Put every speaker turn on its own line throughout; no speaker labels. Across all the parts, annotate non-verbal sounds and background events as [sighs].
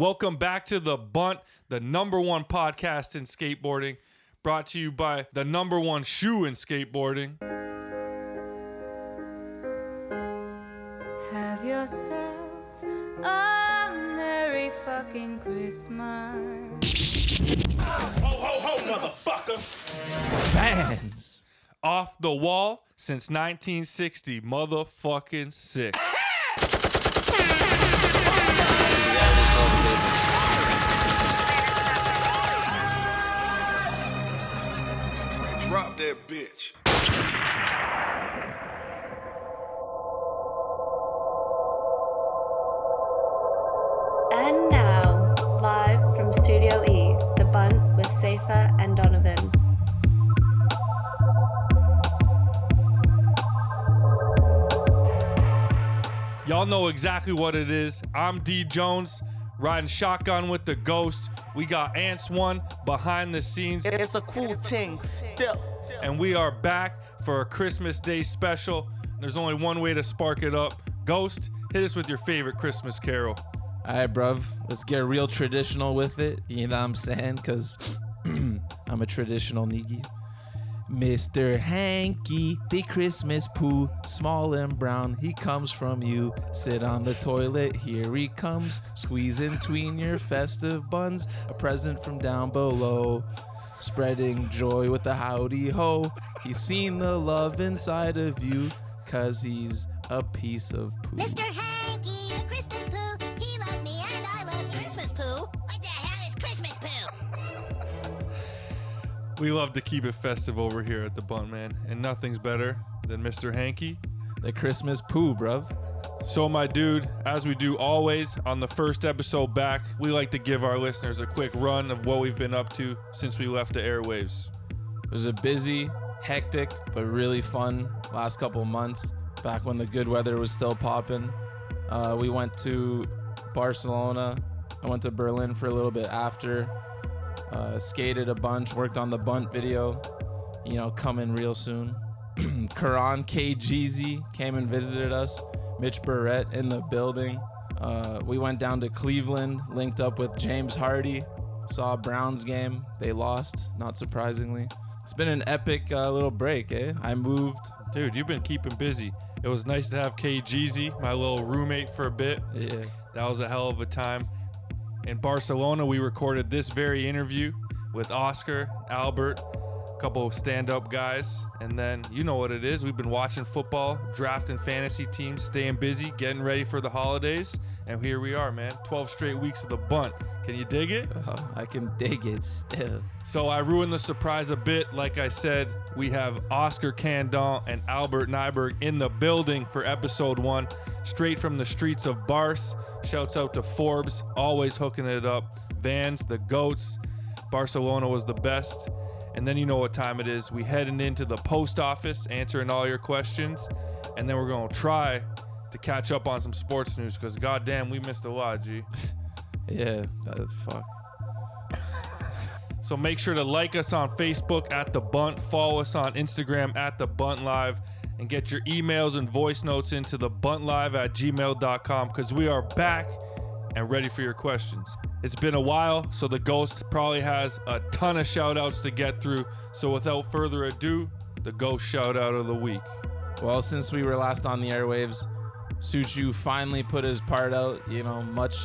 Welcome back to The Bunt, the number one podcast in skateboarding, brought to you by the number one shoe in skateboarding.
Have yourself a merry fucking Christmas.
Ho, ho, ho, motherfucker! Vans.
Off the wall since 1960, motherfucking six. [laughs]
that bitch.
And now, live from Studio E, The Bunt with Safa and Donovan.
Y'all know exactly what it is. I'm D Jones, riding shotgun with the ghost. We got Ants One behind the scenes,
It's a cool thing. Still.
And we are back for a Christmas Day special. There's only one way to spark it up. Ghost, hit us with your favorite Christmas carol.
All right, bruv. Let's get real traditional with it. You know what I'm saying? Because [clears throat] I'm a traditional nigga. Mr. Hanky, the Christmas poo, small and brown, he comes from you. Sit on the toilet, here he comes, squeeze in between your festive buns, a present from down below. Spreading joy with the howdy ho. He's seen the love inside of you, cause he's a piece of poo.
Mr. Hanky, the Christmas poo. He loves me and I love Christmas poo. What the hell is Christmas poo?
We love to keep it festive over here at the Bunt Man, and nothing's better than Mr. Hanky.
The Christmas poo, bruv.
So, my dude, as we do always on the first episode back, we like to give our listeners a quick run of what we've been up to since we left the airwaves.
It was a busy, hectic, but really fun last couple months. Back when the good weather was still popping, uh, we went to Barcelona. I went to Berlin for a little bit after. Uh, skated a bunch, worked on the bunt video. You know, coming real soon. [clears throat] Karan KGZ came and visited us. Mitch Burrett in the building. Uh, we went down to Cleveland, linked up with James Hardy, saw Browns game. They lost, not surprisingly. It's been an epic uh, little break, eh? I moved.
Dude, you've been keeping busy. It was nice to have KGZ, my little roommate, for a bit.
Yeah.
That was a hell of a time. In Barcelona, we recorded this very interview with Oscar, Albert, couple stand up guys. And then you know what it is. We've been watching football, drafting fantasy teams, staying busy, getting ready for the holidays. And here we are, man. 12 straight weeks of the bunt. Can you dig it?
Oh, I can dig it still.
So I ruined the surprise a bit. Like I said, we have Oscar Candon and Albert Nyberg in the building for episode one, straight from the streets of Bars. Shouts out to Forbes, always hooking it up. Vans, the goats. Barcelona was the best. And then you know what time it is. We heading into the post office, answering all your questions, and then we're gonna try to catch up on some sports news because goddamn, we missed a lot, G. [laughs]
Yeah, that's fuck. [laughs]
So make sure to like us on Facebook at The Bunt, follow us on Instagram at The Bunt Live, and get your emails and voice notes into the buntlive at gmail.com because we are back and ready for your questions. It's been a while, so the Ghost probably has a ton of shout outs to get through. So without further ado, the Ghost shout out of the week.
Well, since we were last on the airwaves, Suciu finally put his part out. You know, much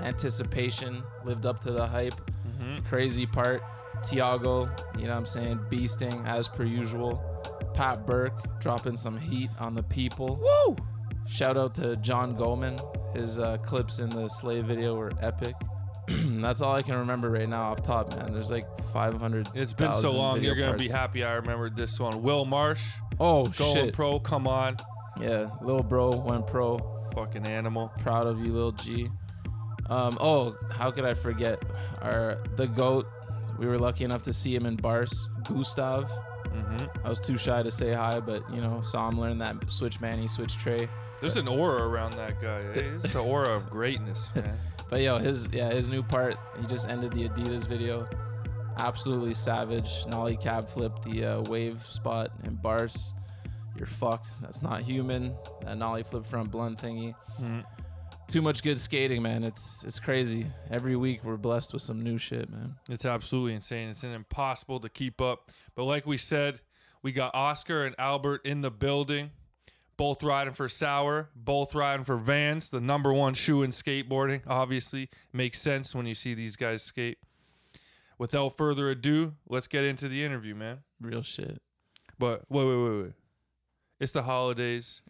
anticipation, lived up to the hype. Mm-hmm. Crazy part. Tiago, you know what I'm saying, beasting as per usual. Pat Burke dropping some heat on the people. Woo! Shout out to John Goldman. His uh, clips in the Slave video were epic. [clears throat] That's all I can remember right now off top, man. There's like 500.
It's been so long, you're going to be happy I remembered this one. Will Marsh,
Oh,
going
shit.
pro, come on.
Yeah, little bro went pro.
Fucking animal.
Proud of you, little G. Um, oh, how could I forget our the goat? We were lucky enough to see him in Bars, Gustav.
hmm
I was too shy to say hi, but you know, saw him learn that switch manny, switch tray.
There's an aura around that guy. eh? It's an aura of greatness, [laughs] man.
But yo, his yeah, his new part. He just ended the Adidas video. Absolutely savage. Nollie cab flip the uh, wave spot in Bars. You're fucked. That's not human. That nollie flip front blunt thingy. too much good skating, man. It's it's crazy. Every week we're blessed with some new shit, man.
It's absolutely insane. It's impossible to keep up. But like we said, we got Oscar and Albert in the building, both riding for Sour, both riding for Vans, the number one shoe in skateboarding. Obviously, makes sense when you see these guys skate. Without further ado, let's get into the interview, man.
Real shit.
But wait, wait, wait, wait. It's the holidays,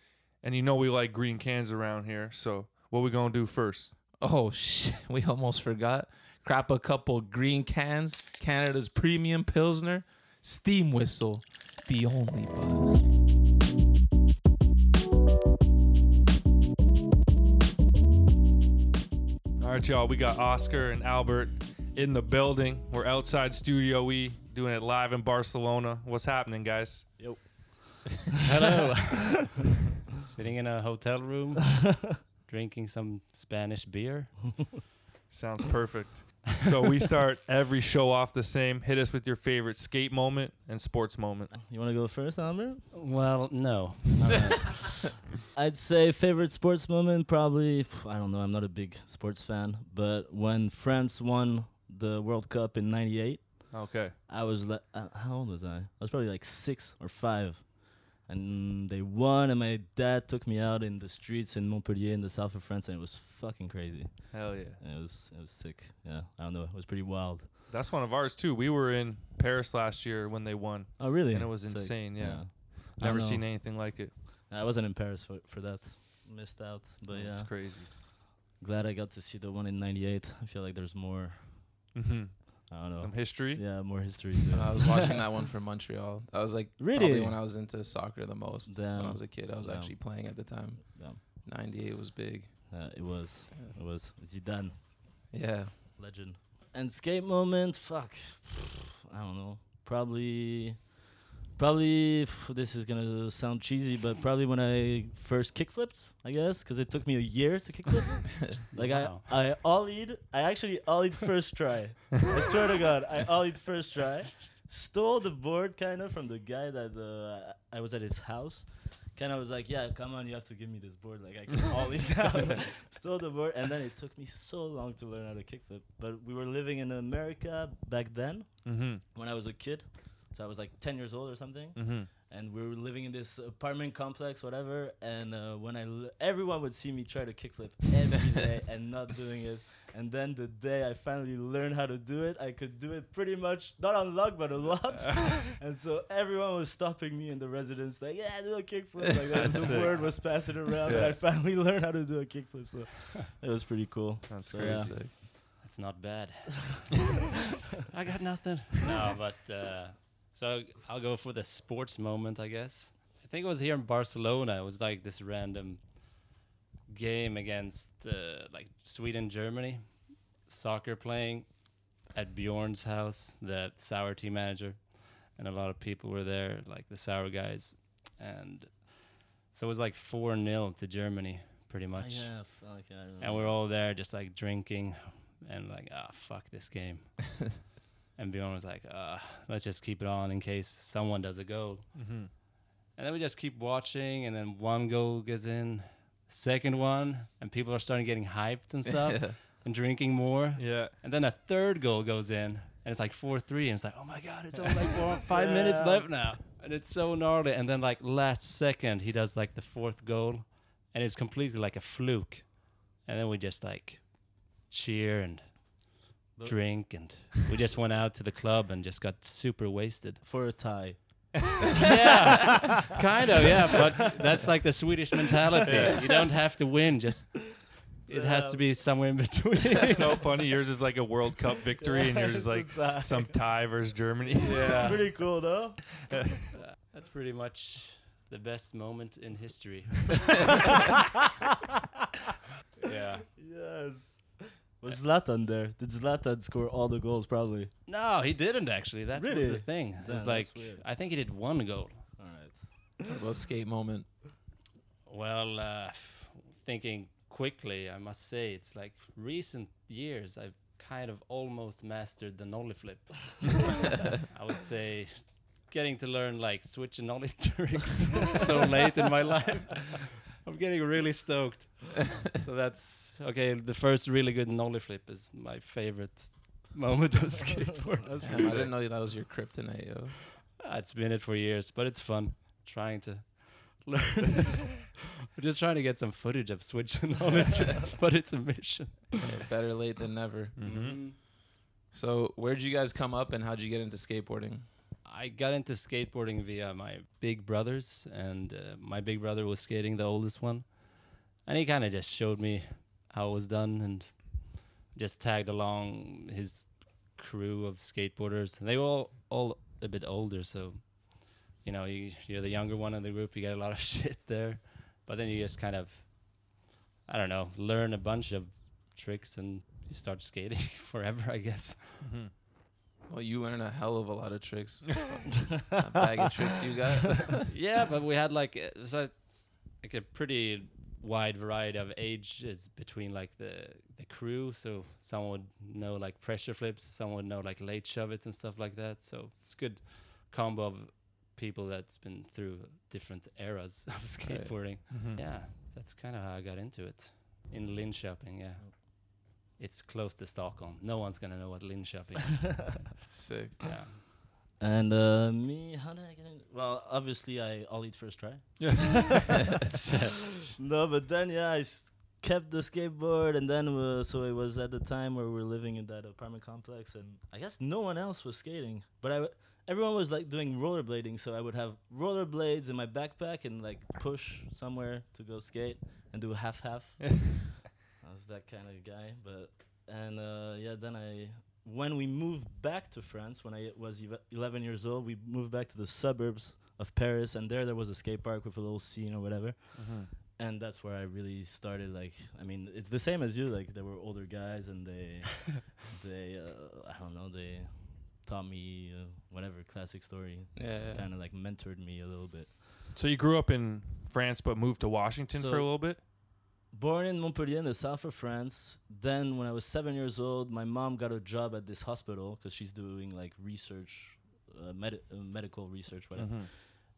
and you know we like green cans around here. So what we gonna do first?
Oh shit, [laughs] we almost forgot. Crap a couple green cans, Canada's premium pilsner, steam whistle, the only buzz.
All right, y'all. We got Oscar and Albert in the building. We're outside Studio E doing it live in Barcelona. What's happening, guys? Yep. [laughs]
Hello. Sitting in a hotel room, [laughs] drinking some Spanish beer.
Sounds perfect. So we start every show off the same. Hit us with your favorite skate moment and sports moment.
You want to go first, Albert?
Well, no. [laughs]
I'd say favorite sports moment probably. I don't know. I'm not a big sports fan, but when France won the World Cup in '98,
Okay.
I was le- uh, how old was I? I was probably like six or five, and they won. And my dad took me out in the streets in Montpellier in the south of France, and it was fucking crazy.
Hell yeah.
And it was it was sick. Yeah, I don't know. It was pretty wild.
That's one of ours too. We were in Paris last year when they won.
Oh really?
And it was
Sick.
insane, yeah.
I
Never seen anything like it.
I wasn't in Paris for for that. Missed out, but
It's
yeah.
crazy.
Glad I got to see the one in '98. I feel like there's more.
hmm
I don't know.
Some history.
Yeah, more history. [laughs] to it.
I was watching that one from Montreal. That was like
Really?
probably when I was into soccer the most. When
Damn.
I was a kid, I was
Damn.
actually playing at the time.
Damn.
'98 was big.
Uh, it was. It was Zidane,
Yeah.
legend. And skate moment, fuck. [sighs] I don't know. Probably, probably. This is gonna sound cheesy, but probably when I first kickflipped, I guess, because it took me a year to kickflip. [laughs] like
Wow.
I, I ollied. I actually ollied first try. I swear to God, I ollied first try. Stole the board kind of from the guy that uh, I was at his house. Kind of was like, yeah, come on, you have to give me this board. Like I can [laughs] ollie down. [laughs] Stole the board, and then it took me so long to learn how to kickflip. But we were living in America back then
Mm-hmm.
when I was a kid. So I was like 10 years old or something
Mm-hmm.
and we were living in this apartment complex, whatever. And uh, when I, l- everyone would see me try to kickflip every [laughs] day and not doing it. And then the day I finally learned how to do it, I could do it pretty much not on luck, but a lot. [laughs] and so everyone was stopping me in the residence, like, "Yeah, do a kickflip." [laughs] Like that. the
Sick.
word was passing around, and I finally learned how to do a kickflip. So it was pretty cool.
That's
So,
crazy.
yeah.
That's not bad. I got nothing. No, but uh, so I'll go for the sports moment, I guess. I think it was here in Barcelona. It was like this random game against uh, like Sweden, Germany, soccer playing at Bjorn's house, the Sour team manager, and a lot of people were there, like the Sour guys, and so it was like four 0 to Germany, pretty
Oh,
much
yeah, remember.
and we're all there just like drinking and like ah fuck this game [laughs] and Bjorn was like uh let's just keep it on in case someone does a goal
Mm-hmm.
and then we just keep watching and then one goal gets in second one and people are starting getting hyped and stuff [laughs] and drinking more.
Yeah.
and then a third goal goes in and it's like 4-3 and it's like oh my god it's only like four, [laughs] five minutes left now. And it's so gnarly. And then like last second he does like the fourth goal and it's completely like a fluke. And then we just like cheer and
But-
drink and we just went out to the club and just got super wasted
for a tie. [laughs]
yeah [laughs] kind of yeah but that's like the swedish mentality you don't have to win just it has to be somewhere in between [laughs]
so funny. Yours is like a World Cup victory, and yours is like
tie.
some tie versus Germany. Yeah.
Pretty cool though.
That's pretty much the best moment in history. yeah.
Yes. Was Zlatan there? Did Zlatan score all the goals? Probably.
No, he didn't actually. That was
Really?
the thing. It was like
weird.
I think he did one goal.
All right.
What about skate moment?
Well, uh, f- thinking quickly, I must say it's like recent years I've kind of almost mastered the nollie flip. [laughs] I would say getting to learn like switch and nollie [laughs] tricks so late in my life. [laughs] I'm getting really stoked. so that's Okay, the first really good nollie flip is my favorite [laughs] moment of skateboarding.
Damn, I didn't know that was your kryptonite, yo.
Ah, It's been it for years, but it's fun trying to [laughs] learn. [laughs] We're just trying to get some footage of switching on it, but it's a mission.
Yeah, better late than never.
Mm-hmm.
So, where'd you guys come up, and how'd you get into skateboarding?
I got into skateboarding via my big brothers, and uh, my big brother was skating, the oldest one, and he kind of just showed me how it was done, and just tagged along his crew of skateboarders. And they were all, all a bit older, so you know, you, you're the younger one in the group, you get a lot of [laughs] shit there, but then you just kind of, I don't know, learn a bunch of tricks and you start skating [laughs] forever, I guess.
Mhm.
Well, you learn a hell of a lot of tricks. [laughs] that bag of tricks you got.
yeah, but we had like uh, it was like, like a pretty wide variety of ages between like the the crew. So someone would know like pressure flips, someone would know like late shove and stuff like that. So it's a good combo of people that's been through different eras [laughs] of skateboarding.
Mhm.
Yeah, that's kind of how I got into it in Linköping. Yeah. It's close to Stockholm. No one's gonna know what Linköping is. [laughs]
Sick.
yeah.
And uh, me, how did I get in? Well, obviously I all eat first try. [laughs] no, but then yeah, I s- kept the skateboard, and then uh, so it was at the time where we were living in that apartment complex, and I guess no one else was skating, but I. W- Everyone was like doing rollerblading, so I would have rollerblades in my backpack and like push somewhere to go skate and do half half. [laughs] I was that kind of guy, but and uh, yeah, then I when we moved back to France when I was eve- 11 years old, we moved back to the suburbs of Paris, and there there was a skate park with a little scene or whatever,
Mhm.
and that's where I really started. Like, I mean, it's the same as you. Like, there were older guys, and they [laughs] they uh, I don't know they taught me uh, whatever classic story,
Yeah. yeah.
kind of like mentored me a little bit.
So you grew up in France, but moved to Washington for a little bit.
Born in Montpellier, in the south of France. Then, when I was seven years old, my mom got a job at this hospital because she's doing like research, uh, med- uh, medical research, whatever.
Mhm.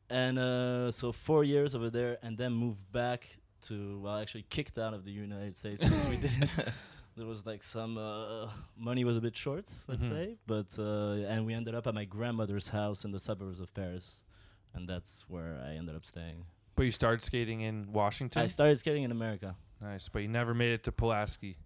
And uh, so four years over there, and then moved back to well, actually kicked out of the United States because we didn't. [laughs] There was like some uh, money was a bit short, let's
Mhm.
say, but uh, and we ended up at my grandmother's house in the suburbs of Paris, and that's where I ended up staying.
But you started skating in Washington.
I started skating in America.
Nice, but you never made it to Pulaski.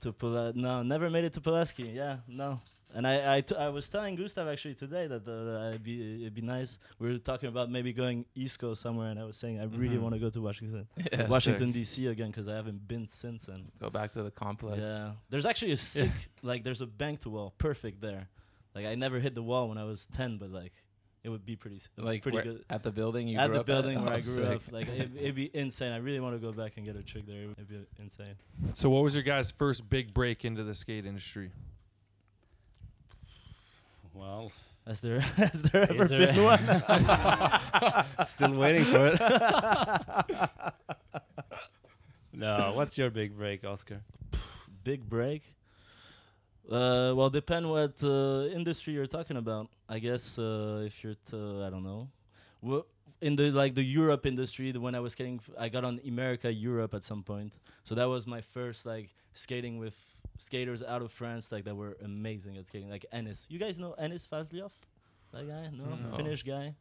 To Pula- no, never made it to Pulaski. Yeah, no. And I, I, t- I was telling Gustav actually today that uh, it'd be it'd be nice. We were talking about maybe going East Coast somewhere, and I was saying I really
Mhm.
want to go to Washington, [laughs]
Yeah,
Washington D.C. again because I haven't been since then.
Go back to the complex.
Yeah, there's actually a [laughs] sick like there's a bank to wall, perfect there. Like I never hit the wall when I was ten, but like it would be pretty
Like
pretty good.
at the building you
at
grew
the
up
building where
Oh,
I grew
sick.
up, like it, it'd be insane. I really want to go back and get a trick there. It'd be insane.
So what was your guys' first big break into the skate industry?
Well,
Has there [laughs] has there ever
there-
been one? [laughs] [laughs]
Still waiting for it. no, what's your big break, Oscar?
Big break. Uh, well, depend what uh, industry you're talking about. I guess uh, if you're, t- I don't know, Wha in the like the Europe industry, the when I was skating, f- I got on Emerica Europe at some point. So that was my first like skating with skaters out of France, like that were amazing at skating, like Eniz. You guys know Eniz Fazliov? That guy? No,
No.
Finnish guy.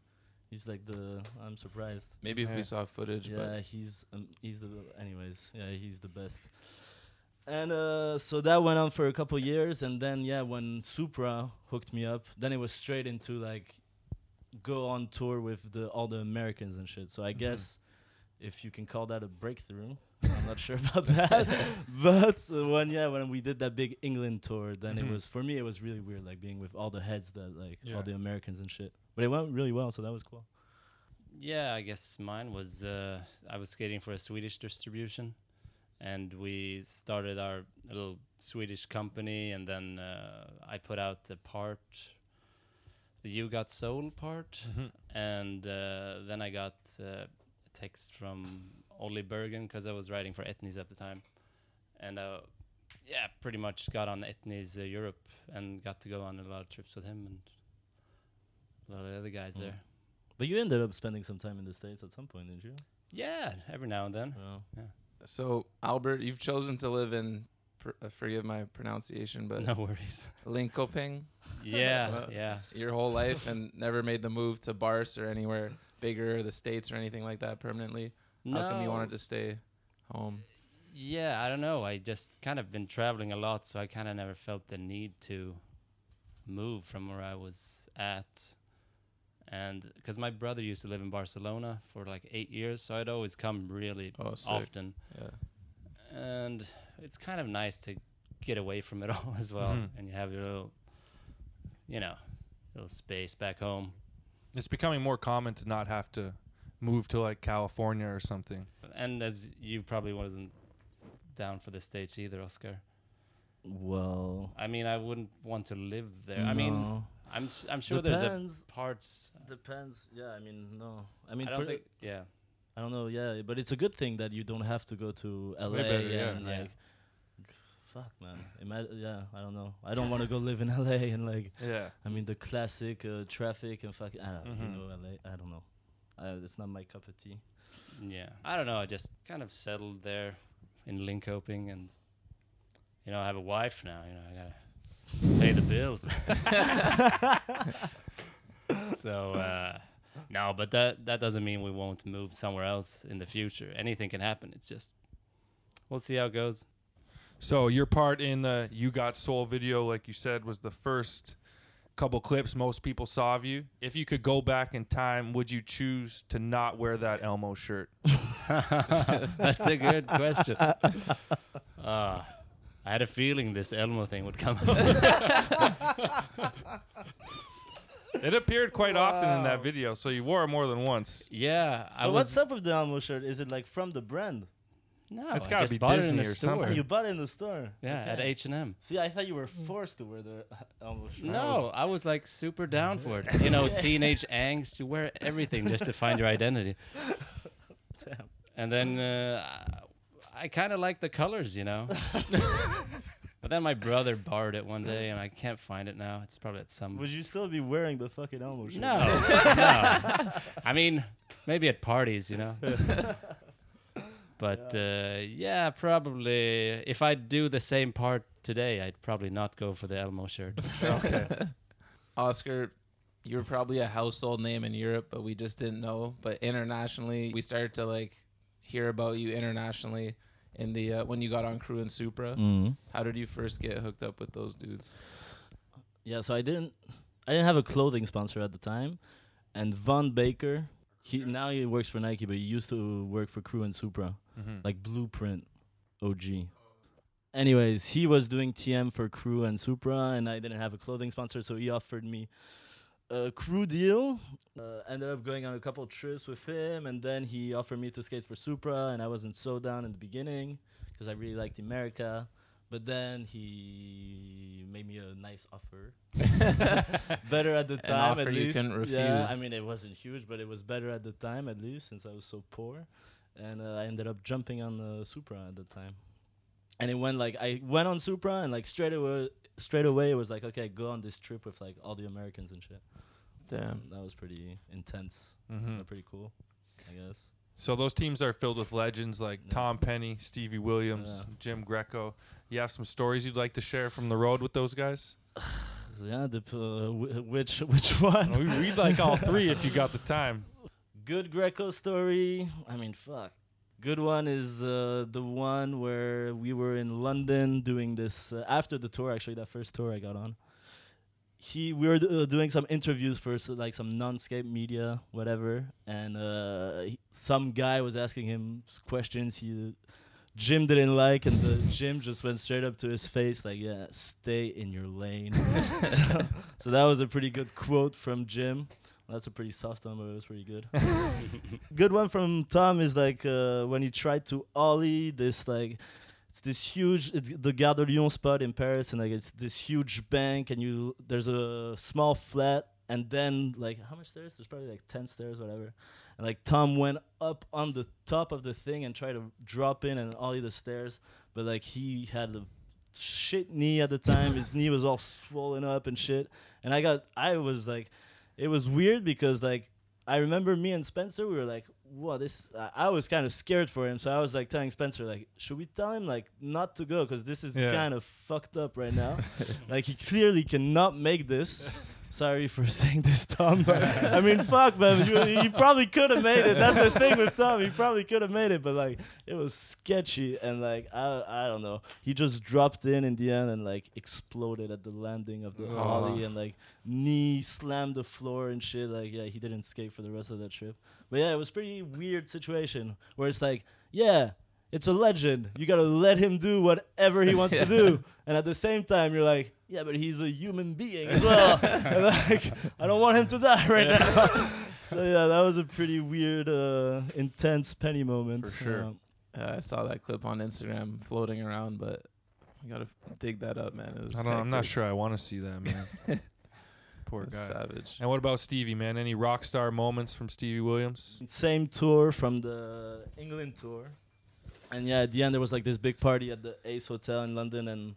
He's like the. I'm surprised.
Maybe if
Yeah.
we saw footage,
Yeah, he's um, he's the anyways. Yeah, he's the best. And uh, so that went on for a couple years, and then yeah, when Supra hooked me up, then it was straight into like go on tour with the all the Americans and shit. So I guess if you can call that a breakthrough, I'm not sure [laughs] about that. [laughs] but uh, when yeah, when we did that big England tour, then
Mhm.
it was for me it was really weird, like being with all the heads that like
Yeah.
all the Americans and shit. But it went really well, so that was cool.
Yeah, I guess mine was uh, I was skating for a Swedish distribution, and we started our little Swedish company, and then uh, I put out the part, the You Got Soul part,
Mhm.
and uh, then I got uh, a text from Olli Bergen because I was writing for Etnies at the time, and uh, yeah, pretty much got on Etnies uh, Europe and got to go on a lot of trips with him and a lot of the other guys
Mm.
there.
But you ended up spending some time in the states at some point, didn't you?
Yeah, every now and then. Yeah.
So Albert, you've chosen to live in. pr- uh, Forgive my pronunciation, but
No worries.
Linkoping
Yeah,
Uh,
yeah.
your whole life and never made the move to Bars or anywhere bigger, the states or anything like that permanently. How come you wanted to stay home?
Yeah, I don't know. I just kind of been traveling a lot, so I kind of never felt the need to move from where I was at. And because my brother used to live in Barcelona for like eight years, so I'd always come really
Oh,
often.
Yeah.
And it's kind of nice to get away from it [laughs] all as well.
Mhm.
And you have your little, you know, little space back home.
It's becoming more common to not have to move to like California or something.
And as you probably wasn't down for the States either, Oscar.
Well,
I mean, I wouldn't want to live there. I mean,
no.
I'm I'm sure there's a parts.
depends. Yeah, I mean, no. I mean,
I don't
for
think. Yeah.
I don't know. Yeah, but it's a good thing that you don't have to go to
It's
LA
better, yeah.
and
Yeah.
like. Fuck man, yeah, I don't know. I don't want to go live in [laughs] LA and like,
Yeah.
I mean the classic uh, traffic and fucking. I don't
Mhm.
you know LA. I don't know. I, it's not my cup of tea.
Yeah. I don't know. I just kind of settled there in Linkoping, and you know, I have a wife now. You know, I gotta pay the bills. [laughs] [laughs] so uh, no, but that that doesn't mean we won't move somewhere else in the future. Anything can happen. It's just we'll see how it goes.
So your part in the "You Got Soul" video, like you said, was the first couple clips most people saw of you. If you could go back in time, would you choose to not wear that Elmo shirt? [laughs]
That's a good question. Uh, I had a feeling this Elmo thing would come [laughs] up. [laughs]
It appeared quite often in that video, so you wore it more than once.
yeah, I
But
was.
what's up with the Elmo shirt? Is it like from the brand?
No,
It's
I
gotta
just
be
bought it in
Disney
the
or
store.
something.
You bought it in the store.
Yeah, at
Okay.
H and M.
See, I thought you were forced to wear the [laughs] Elmo shirt.
No, I was like super down for it. You know, teenage angst. You wear everything just to find your identity.
Damn.
And then uh, I, I kind of like the colors, you know. [laughs] but then my brother borrowed it one day, and I can't find it now. It's probably at some.
Would you still be wearing the fucking Elmo shirt?
No, no. [laughs] I mean, maybe at parties, you know. [laughs] But uh, yeah, probably if I do the same part today, I'd probably not go for the Elmo shirt. okay.
Oscar, you're probably a household name in Europe, but we just didn't know. But internationally, we started to like hear about you internationally in the uh, when you got on Krew and Supra.
Mm.
How did you first get hooked up with those dudes?
Yeah, so I didn't, I didn't have a clothing sponsor at the time, and Von Baker, he now he works for Nike, but he used to work for Krew and Supra,
Mhm.
like Blueprint, OG. Anyways, he was doing TM for Krew and Supra, and I didn't have a clothing sponsor, so he offered me a Krew deal. Uh, ended up going on a couple trips with him, and then he offered me to skate for Supra, and I wasn't so down in the beginning because I really liked Emerica. But then he made me a nice offer, [laughs] [laughs] better at the
An
time.
offer
at
you
least. Yeah,
refuse.
I mean it wasn't huge, but it was better at the time at least since I was so poor, and uh, I ended up jumping on the Supra at the time. And it went like I went on Supra, and like straight away, straight away it was like okay, go on this trip with like all the Americans and shit.
Damn.
That was pretty intense,
Mhm.
uh, pretty cool, I guess.
So those teams are filled with legends like
Yeah.
Tom Penny, Stevie Williams,
Yeah.
Jim Greco. You have some stories you'd like to share from the road with those guys? [sighs]
Yeah, the p- uh, wh- which [laughs] which one?
we, we'd like all three if you got the time.
Good Greco story. I mean, fuck. Good one is uh, the one where we were in London doing this uh, after the tour. Actually, that first tour I got on. He we were uh, doing some interviews for s- like some non-scape media, whatever, and uh, he, some guy was asking him questions he Jim didn't like, and the [laughs] Jim just went straight up to his face like, "Yeah, stay in your lane." [laughs] so, so that was a pretty good quote from Jim. That's a pretty soft one, but it was pretty good. [laughs] [laughs] good one from Tom is like uh, when he tried to ollie this like it's this huge it's the Gare de Lyon spot in Paris and like it's this huge bank and you there's a small flat and then like how much stairs? There's probably like ten stairs, whatever. And like Tom went up on the top of the thing and tried to drop in and ollie the stairs, but like he had a shit knee at the time. His [laughs] knee was all swollen up and shit. And I got I was like it was weird because like I remember me and Spencer, we were like, "What this?" I I was kind of scared for him, so I was like telling Spencer, like, "Should we tell him like not to go because this is
Yeah.
kind of fucked up right now? [laughs] like he clearly cannot make this." [laughs] Sorry for [laughs] saying this, Tom, but I mean, fuck, man. You, you probably could have made it. That's the thing with Tom. He probably could have made it, but like, it was sketchy and like, I, I don't know. He just dropped in in the end and like exploded at the landing of the
Oh.
ollie and like knee slammed the floor and shit. Like, yeah, he didn't skate for the rest of that trip. But yeah, it was pretty weird situation where it's like, yeah, it's a legend. You gotta let him do whatever he wants to [laughs] do, and at the same time, you're like, yeah, but he's a human being as well. [laughs] and like, I don't want him to die right now. [laughs] so yeah, that was a pretty weird, uh, intense penny moment
For sure.
Um,
Uh, I saw that clip on Instagram floating around, but you gotta dig that up, man. It was
I don't, I'm not sure I want to see that, man. Poor
It was
guy.
Savage.
And what about Stevie, man? Any rock star moments from Stevie Williams?
same tour from the England tour. And yeah, at the end there was like this big party at the Ace Hotel in London and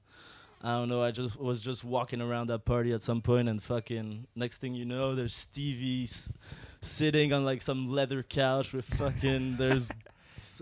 I don't know, I just was just walking around that party at some point and fucking next thing you know there's Stevie s- sitting on like some leather couch with fucking [laughs] there's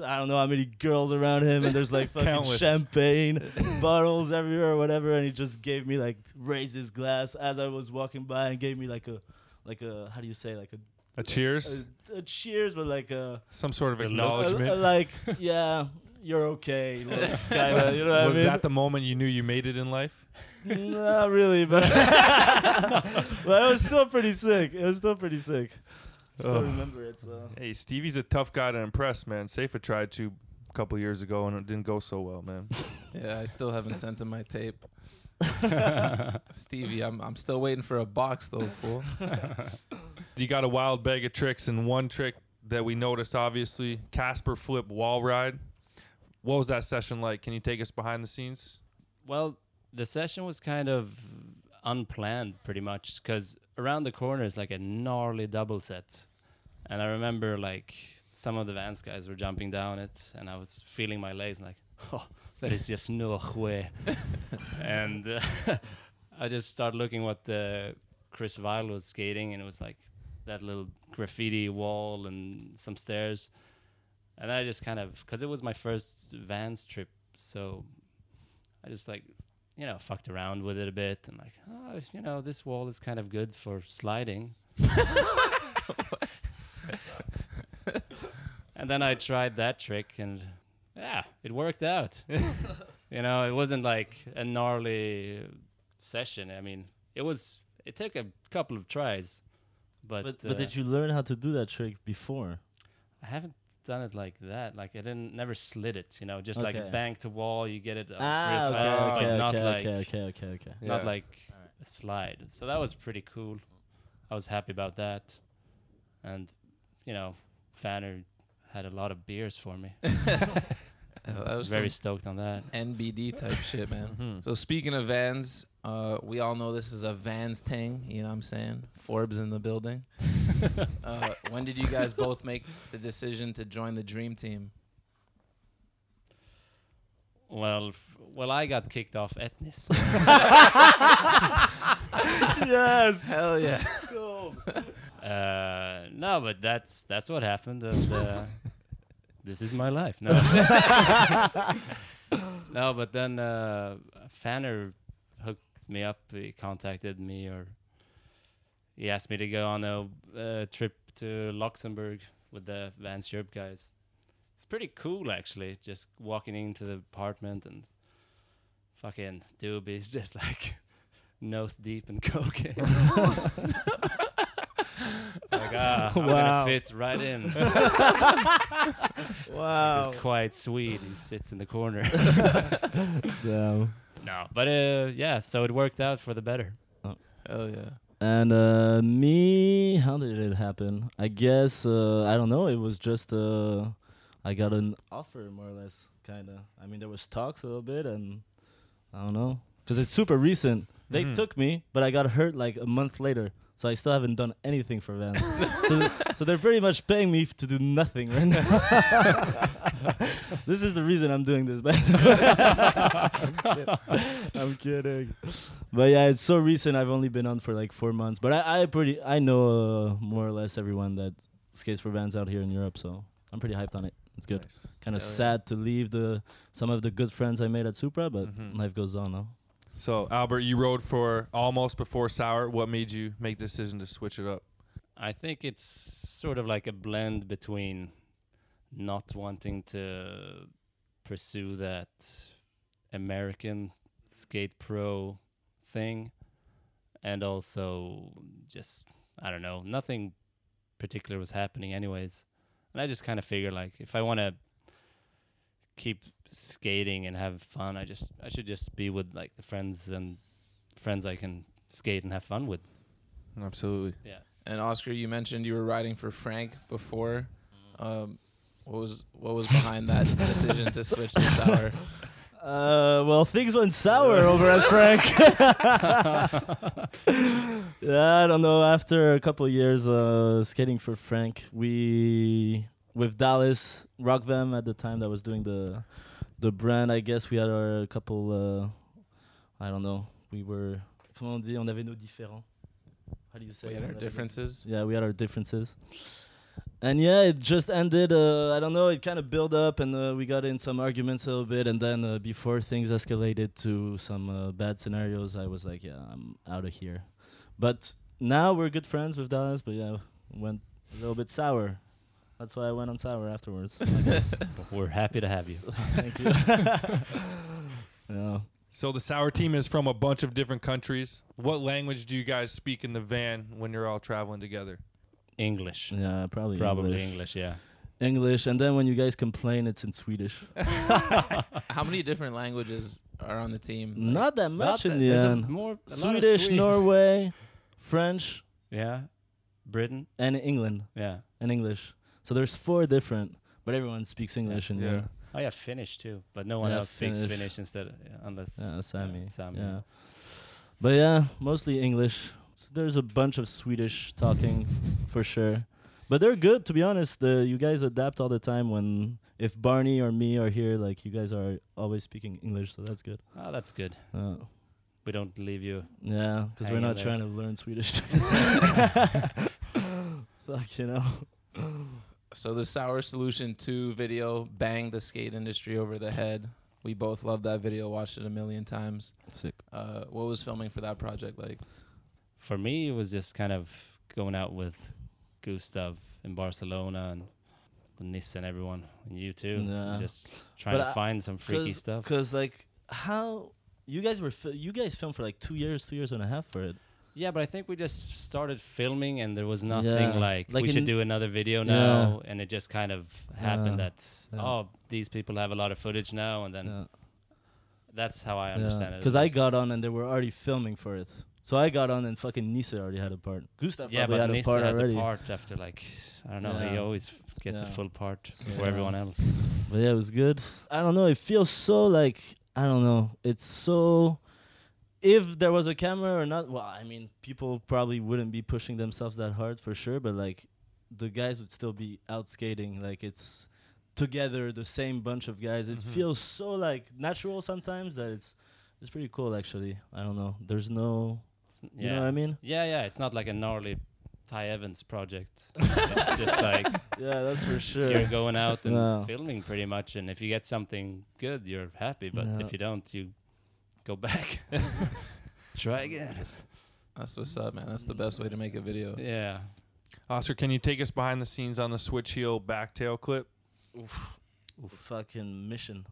I don't know how many girls around him and there's like fucking
Countless.
champagne [laughs] bottles everywhere or whatever and he just gave me like raised his glass as I was walking by and gave me like a like a how do you say like a
A cheers?
a, a cheers, but like a,
Some sort of
a
a-
acknowledgement?
a- like yeah, you're okay. Kind of, [laughs] you know what I
was
mean?
that the moment you knew you made it in life?
Not really, but [laughs] but it was still pretty sick. It was still pretty sick. Still
Ugh.
remember it. So.
Hey, Stevie's a tough guy to impress, man. Safa tried to a couple years ago and it didn't go so well, man. [laughs]
Yeah, I still haven't sent him my tape. [laughs] Stevie, I'm I'm still waiting for a box though, fool. [laughs]
You got a wild bag of tricks, and one trick that we noticed, obviously, Casper flip wall ride. What was that session like? Can you take us behind the scenes?
Well, the session was kind of unplanned, pretty much, because around the corner is like a gnarly double set, and I remember like some of the Vans guys were jumping down it, and I was feeling my legs like, [laughs] oh, there is just no way, [laughs] and uh, [laughs] I just started looking what the Chris Vile was skating, and it was like that little graffiti wall and some stairs, and I just kind of, because it was my first Vans trip, so I just like you know, fucked around with it a bit and like, oh, you know, this wall is kind of good for sliding. [laughs] and then I tried that trick and it worked out. [laughs] you know, it wasn't like a gnarly session. I mean, it was, it took a couple of tries, but,
But
uh,
but did you learn how to do that trick before?
I haven't done it like that. Like I didn't never slid it, you know, just
Okay.
like bank to wall, you get it up
Ah,
real
okay,
fast,
okay,
like not
okay,
like
okay, okay, okay, okay.
not
Yeah.
like a slide. So that was pretty cool. I was happy about that. And, you know, Fanner had a lot of beers for me. [laughs] [laughs]
Yeah, that was
Very stoked on that.
NBD type shit, man. [laughs]
Mhm.
So speaking of Vans, uh, we all know this is a Vans thing. You know what I'm saying? Forbes in the building. [laughs] uh, when did you guys both make the decision to join the Dream Team?
Well, f- well, I got kicked off Etnies. [laughs]
yes.
Hell yeah!
uh, no, but that's that's what happened, and uh, this is my life. No, [laughs] no, but then uh, Fanner hooked me up. He contacted me, or he asked me to go on a uh, trip to Luxembourg with the Van Europe guys. It's pretty cool, actually. Just walking into the apartment and fucking doobies, [laughs] just like nose deep in cocaine. [laughs] like, ah, I'm
Wow.
gonna fit right in. [laughs]
Wow.
He's quite sweet. He sits in the corner. [laughs]
Damn.
no, but uh, yeah, so it worked out for the better.
Hell yeah!
And uh, me, how did it happen? I guess uh, I don't know. It was just uh, I got an offer, more or less, kind of. I mean, there was talks a little bit, and I don't know, because it's super recent. They
Mhm.
took me, but I got hurt like a month later. So I still haven't done anything for Vans. [laughs] so, so they're pretty much paying me f- to do nothing right now. [laughs] this is the reason I'm doing this, man. I'm, kidding. [laughs] I'm kidding. But yeah, it's so recent. I've only been on for like four months. But I, I pretty I know uh, more or less everyone that skates for Vans out here in Europe. So I'm pretty hyped on it. It's good.
Nice.
Kind of
Hell yeah.
sad to leave the some of the good friends I made at Supra, but
Mhm.
life goes on. No?
So Albert, you rode for almost before Sour. What made you make the decision to switch it up?
I think it's sort of like a blend between not wanting to pursue that American skate pro thing and also just I don't know, nothing particular was happening anyways. And I just kind of figure like if I want to keep skating and have fun, I just I should just be with like the friends and friends I can skate and have fun with.
Absolutely.
Yeah.
And Oscar, you mentioned you were riding for Frank before. Um, what was what was behind that [laughs] decision to switch to sour? [laughs]
Uh, well, things went sour over at Frank. [laughs] yeah, I don't know. After a couple years uh, skating for Frank, we with Dallas Rockvam at the time that was doing the the brand. I guess we had our couple. Uh, I don't know. We were. Comment on dit? On avait nos différents. How do you say?
We had our differences.
yeah, we had our differences. And yeah, it just ended. Uh, I don't know. It kind of built up, and uh, we got in some arguments a little bit. And then uh, before things escalated to some uh, bad scenarios, I was like, "Yeah, I'm out of here." But now we're good friends with Dallas. But yeah, went a little bit sour. That's why I went on sour afterwards. [laughs] [laughs]
We're happy to have you. [laughs]
Thank you. yeah.
So the Sour team is from a bunch of different countries. What language do you guys speak in the van when you're all traveling together?
English.
Yeah, probably
Probably
English.
English, yeah.
English, and then when you guys complain, it's in Swedish.
How many different languages are on the team? Like,
Not that much in the
There's a
end.
more, a
Swedish, Norway, French,
Yeah. Britain.
and England
Yeah.
and English. So there's four different, but everyone speaks English in
Yeah.
there.
Oh yeah, Finnish too, but no one
Yeah,
else speaks
Finnish.
Finnish instead, of, yeah, unless
Yeah, Sami.
Sami,
Yeah. But yeah, mostly English. So there's a bunch of Swedish talking [laughs] for sure. But they're good to be honest. The you guys adapt all the time when if Barney or me are here, like you guys are always speaking English, so that's good.
Oh, that's good.
Uh,
We don't leave you.
yeah, because we're not
there.
trying to learn Swedish. [laughs] [laughs] Fuck, you know.
So the sour solution two video banged the skate industry over the head. We both loved that video, watched it a million times.
Sick.
Uh, what was filming for that project like?
For me, it was just kind of going out with Gustav in Barcelona and the Nis and everyone, and you too.
Yeah.
Just trying
But
to
I-
find some freaky stuff.
Because like how you guys were fi- you guys filmed for like two years, two years and a half for it.
Yeah, but I think we just started filming and there was nothing
Yeah,
like,
like
we should do another video
Yeah.
now, and it just kind of happened
Yeah,
that
yeah.
oh these people have a lot of footage now, and then
Yeah.
that's how I understand it.
Because I got on and they were already filming for it. So I got on and fucking Nisa already had a part. Gustav
yeah,
probably had a
Nissa
part
has
already.
a part after like I don't know. He always gets a full part for
Yeah.
everyone else.
But yeah, it was good. I don't know. It feels so like I don't know. It's so. If there was a camera or not, well, I mean, people probably wouldn't be pushing themselves that hard for sure. But like, the guys would still be out skating. Like it's together, the same bunch of guys. It
Mhm.
feels so like natural sometimes that it's it's pretty cool actually. I don't know. There's no,
It's-
you
yeah.
know what I mean?
Yeah, yeah. It's not like a gnarly Ty Evans project. [laughs] it's just like
Yeah, that's for sure.
you're going out and
Yeah.
filming pretty much, and if you get something good, you're happy. But
Yeah.
if you don't, you go back. [laughs] Try again.
That's what's up, man. That's the best way to make a video.
Yeah.
Oscar, can you take us behind the scenes on the switch heel back tail clip?
Oof, fucking mission.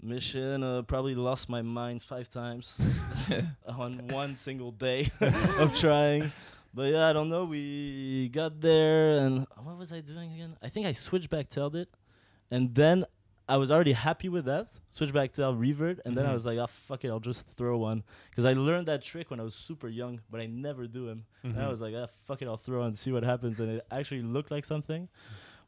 Mission uh, probably lost my mind five times [laughs] on one single day [laughs] of trying. But yeah, I don't know. We got there and what was I doing again? I think I switched back tailed it, and then I was already happy with that Switch switchback tail revert, and then I
Mhm.
was like, oh fuck it, I'll just throw one because I learned that trick when I was super young, but I never do him. And I
Mhm.
was like, ah, fuck it, I'll throw and see what happens. And it actually looked like something.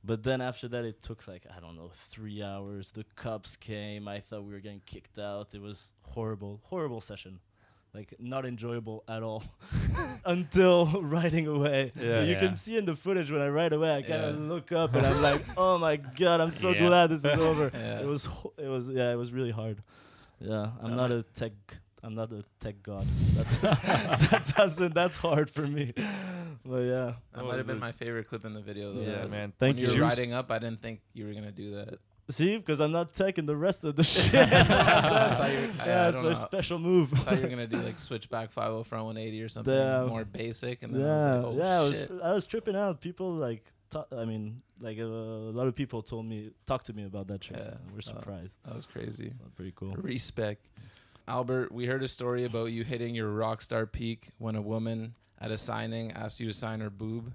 But then after that, it took like, I don't know, three hours. The cops came. I thought we were getting kicked out. It was horrible, horrible session. Like not enjoyable at all [laughs] until [laughs] riding away.
Yeah.
you
Yeah.
can see in the footage when I ride away, I kind of
Yeah.
look up and I'm like, [laughs] oh my god, I'm so
Yeah.
glad this is over.
Yeah.
It was ho- it was yeah, it was really hard. Yeah, I'm
Uh,
not a tech. I'm not a tech god. That's, that doesn't. That's hard for me. But yeah.
That might have been my favorite clip in the video, though.
Yeah, man.
Thank
when
you.
you were riding up, I didn't think you were gonna do that.
See, because I'm not tech in the rest of the [laughs] shit.
I thought you were- I- I
yeah, it's
don't
my
know.
special move.
I thought you were gonna do like switchback 50 front 180 or something
Damn.
more basic, and then I
yeah,
was like, oh
yeah. I was I was tripping out. People like, ta- I mean, like uh, a lot of people told me, talked to me about that trick.
Yeah,
We're
uh,
surprised.
that was crazy.
Pretty cool.
Respect. Albert, we heard a story about you hitting your rock star peak when a woman at a signing asked you to sign her boob.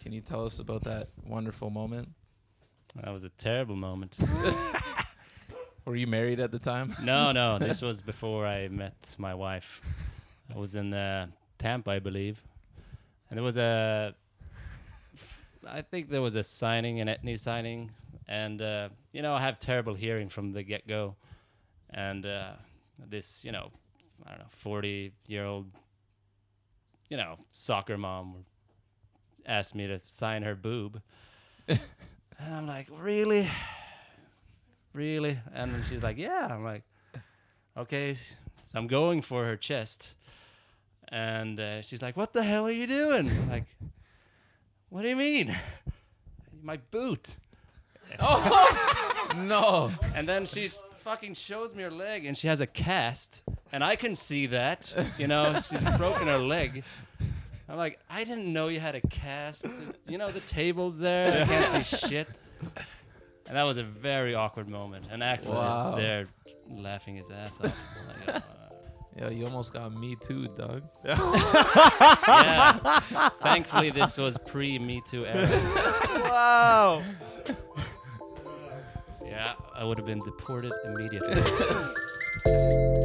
Can you tell us about that wonderful moment?
That was a terrible moment. [laughs] [laughs]
Were you married at the time? [laughs]
no, no, this was before I met my wife. I was in uh, Tampa, I believe, and there was a. I think there was a signing, an Etnies signing, and uh, you know I have terrible hearing from the get go, and uh, this you know I don't know forty year old you know soccer mom asked me to sign her boob, and I'm like really, really, and she's like yeah, I'm like okay, so I'm going for her chest, and uh, she's like what the hell are you doing? I'm like what do you mean? My boot.
Oh, [laughs] no.
And then she fucking shows me her leg, and she has a cast, and I can see that. You know, she's broken her leg. I'm like, I didn't know you had a cast. You know, the table's there. I can't see [laughs] shit. And that was a very awkward moment. And Axel
Wow.
just there laughing his ass off. Like, uh,
Yeah, you almost got me too, Doug. [laughs]
yeah. Thankfully, this was pre Me Too era.
wow.
Yeah, I would have been deported immediately. [laughs]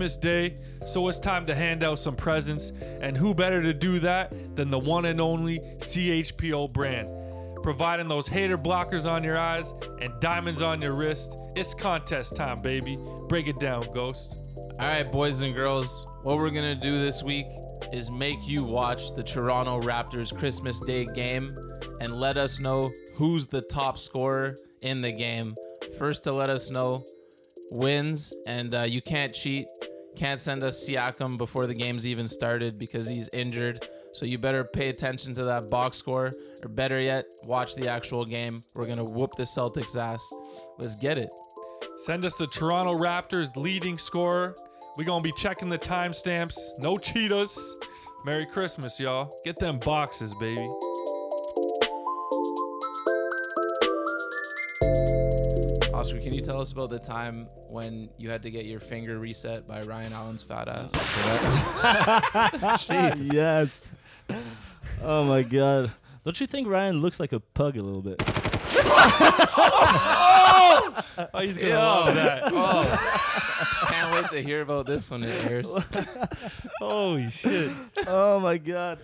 Christmas Day, so it's time to hand out some presents. And who better to do that than the one and only CHPO brand? Providing those hater blockers on your eyes and diamonds on your wrist. It's contest time, baby. Break it down, Ghost.
All right, boys and girls, what we're gonna do this week is make you watch the Toronto Raptors Christmas Day game and let us know who's the top scorer in the game. First to let us know wins, and uh, you can't cheat. Can't send us Siakam before the game's even started because he's injured. So you better pay attention to that box score, or better yet, watch the actual game. We're gonna whoop the Celtics ass. Let's get it.
Send us the Toronto Raptors leading scorer. We're to be checking the timestamps. No cheetahs. Merry Christmas, y'all. Get them boxes, baby.
Tell us about the time when you had to get your finger reset by Ryan Allen's fat ass? [laughs]
yes. Oh my god. Don't you think Ryan looks like a pug a little bit? [laughs]
Oh, he's going to love that. [laughs]
Oh, can't wait to hear about this when it airs.
Holy shit.
oh my god.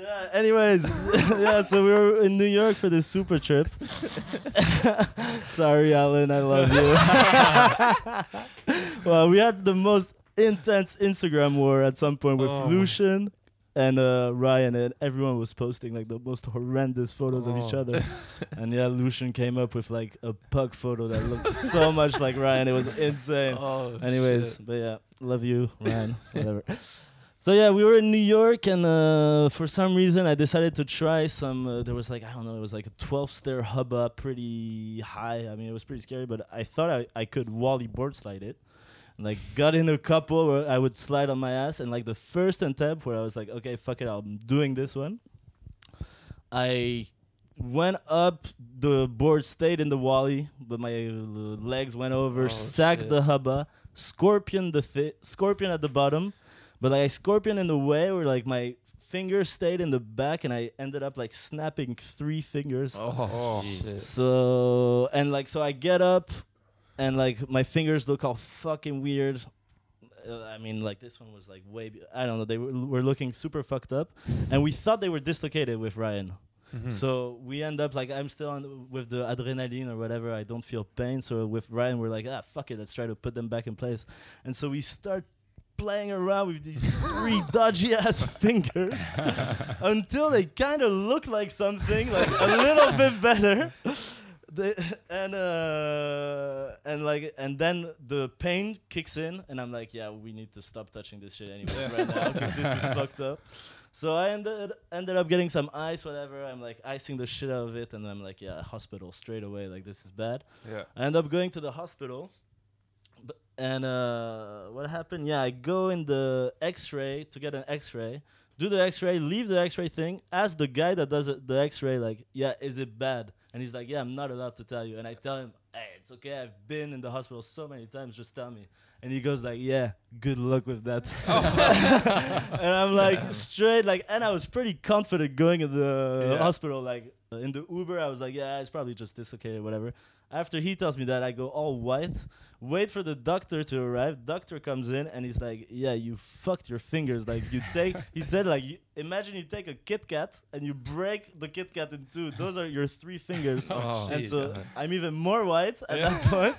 Yeah, anyways, [laughs] yeah, so we were in New York for this super trip. [laughs] Sorry, Alan, I love you. [laughs] well, we had the most intense Instagram war at some point with
Oh
Lucian and uh, Ryan, and everyone was posting like the most horrendous photos of each
Oh.
other. and yeah, Lucian came up with like a pug photo that looked so much like Ryan. It was insane.
Oh,
Anyways,
shit.
but yeah, love you, Ryan. Whatever. So yeah, we were in New York, and uh, for some reason, I decided to try some. Uh, there was like I don't know, it was like a 12 stair hubba, pretty high. I mean, it was pretty scary, but I thought I, I could wally board slide it. And, like got in a couple where I would slide on my ass, and like the first attempt where I was like, okay, fuck it, I'm doing this one. I went up, the board stayed in the wally, but my uh, legs went over,
Oh,
sacked
shit.
the hubba, scorpion the fi- scorpion at the bottom, but like I scorpion in the way where like my fingers stayed in the back, and I ended up like snapping three fingers.
Oh,
Jeez.
shit.
So and like so I get up and like my fingers look all fucking weird. Uh, I mean like this one was like way be- I don't know they were, were looking super fucked up and we thought they were dislocated with Ryan.
Mhm.
So we end up like I'm still on with the adrenaline or whatever. I don't feel pain. So with Ryan, we're like, ah, fuck it, let's try to put them back in place. And so we start playing around with these three dodgy ass [laughs] fingers [laughs] until they kind of look like something, like a little bit better. They, and uh and like and then the pain kicks in and I'm like yeah we need to stop touching this shit anyway right now because this is [laughs] fucked up so I ended ended up getting some ice whatever I'm like icing the shit out of it and I'm like yeah hospital straight away like this is bad
Yeah.
I end up going to the hospital and uh what happened? Yeah I go in the x-ray to get an x-ray do the x-ray leave the x-ray thing ask the guy that does it, the x-ray like yeah is it bad? And he's like yeah i'm not allowed to tell you. And i tell him hey it's okay i've been in the hospital so many times just tell me. And he goes like yeah good luck with that. Oh. [laughs] And i'm like straight like and i was pretty confident going in the
Yeah.
hospital like in the uber. I was like yeah it's probably just dislocated whatever. After he tells me that i go all white wait for the doctor to arrive. Doctor comes in and he's like yeah you fucked your fingers. Like you take he said like you, imagine you take a kit kat and you break the kit kat in two. Those are your three fingers.
Oh,
and so
uh-huh.
i'm even more white at [laughs] that point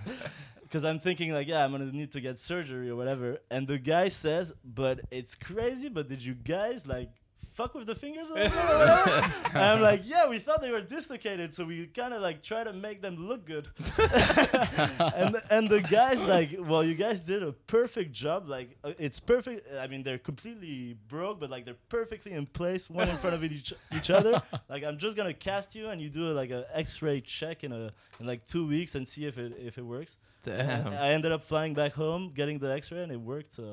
because i'm thinking like yeah i'm gonna need to get surgery or whatever. And the guy says but it's crazy but did you guys like fuck with the fingers a [laughs] little bit? And i'm like yeah we thought they were dislocated so we kind of like try to make them look good. [laughs] And and the guys like well you guys did a perfect job like uh, it's perfect i mean they're completely broke but like they're perfectly in place one in front of each, each other. [laughs] Like i'm just gonna cast you and you do like a x-ray check in a in like two weeks and see if it if it works.
Damn.
I ended up flying back home getting the x-ray and it worked so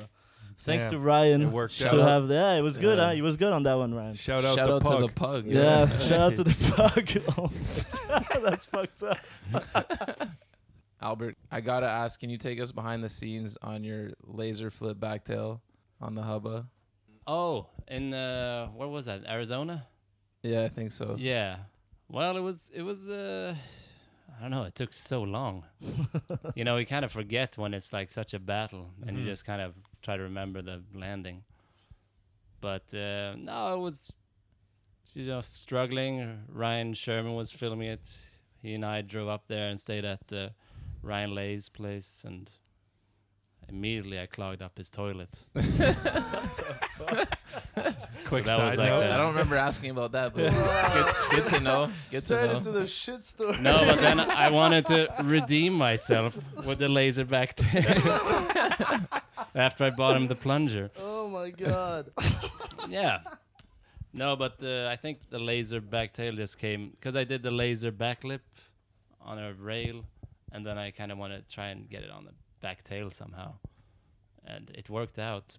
thanks
Damn.
to ryan
It worked
to
out.
have yeah it was good
Yeah.
huh? he was good on that one ryan
Shout out
Shout
the
out
pug.
to the pug.
yeah, [laughs] shout out to the [laughs] pug [laughs] that's fucked up
Albert, I gotta ask, can you take us behind the scenes on your laser flip backtail on the hubba?
Oh, in uh, where was that? Arizona?
Yeah, I think so.
Yeah. Well, it was it was uh, I don't know. It took so long. you know, you kind of forget when it's like such a battle, and you
Mhm.
just kind of try to remember the landing. But uh, no, it was you know struggling. Ryan Sherman was filming it. He and I drove up there and stayed at uh, Ryan Lay's place, and immediately I clogged up his toilet. [laughs] [laughs]
Quick
that was
side
like
note.
the-
I don't remember asking about that, but good, good to know. Good to
Straight
know.
into the shit story.
No, but then I wanted to redeem myself with the laser back tail [laughs] after I bought him the plunger.
Oh my god.
Yeah. No, but uh, I think the laser back tail just came because I did the laser back lip on a rail, and then I kind of want to try and get it on the back tail somehow, and it worked out.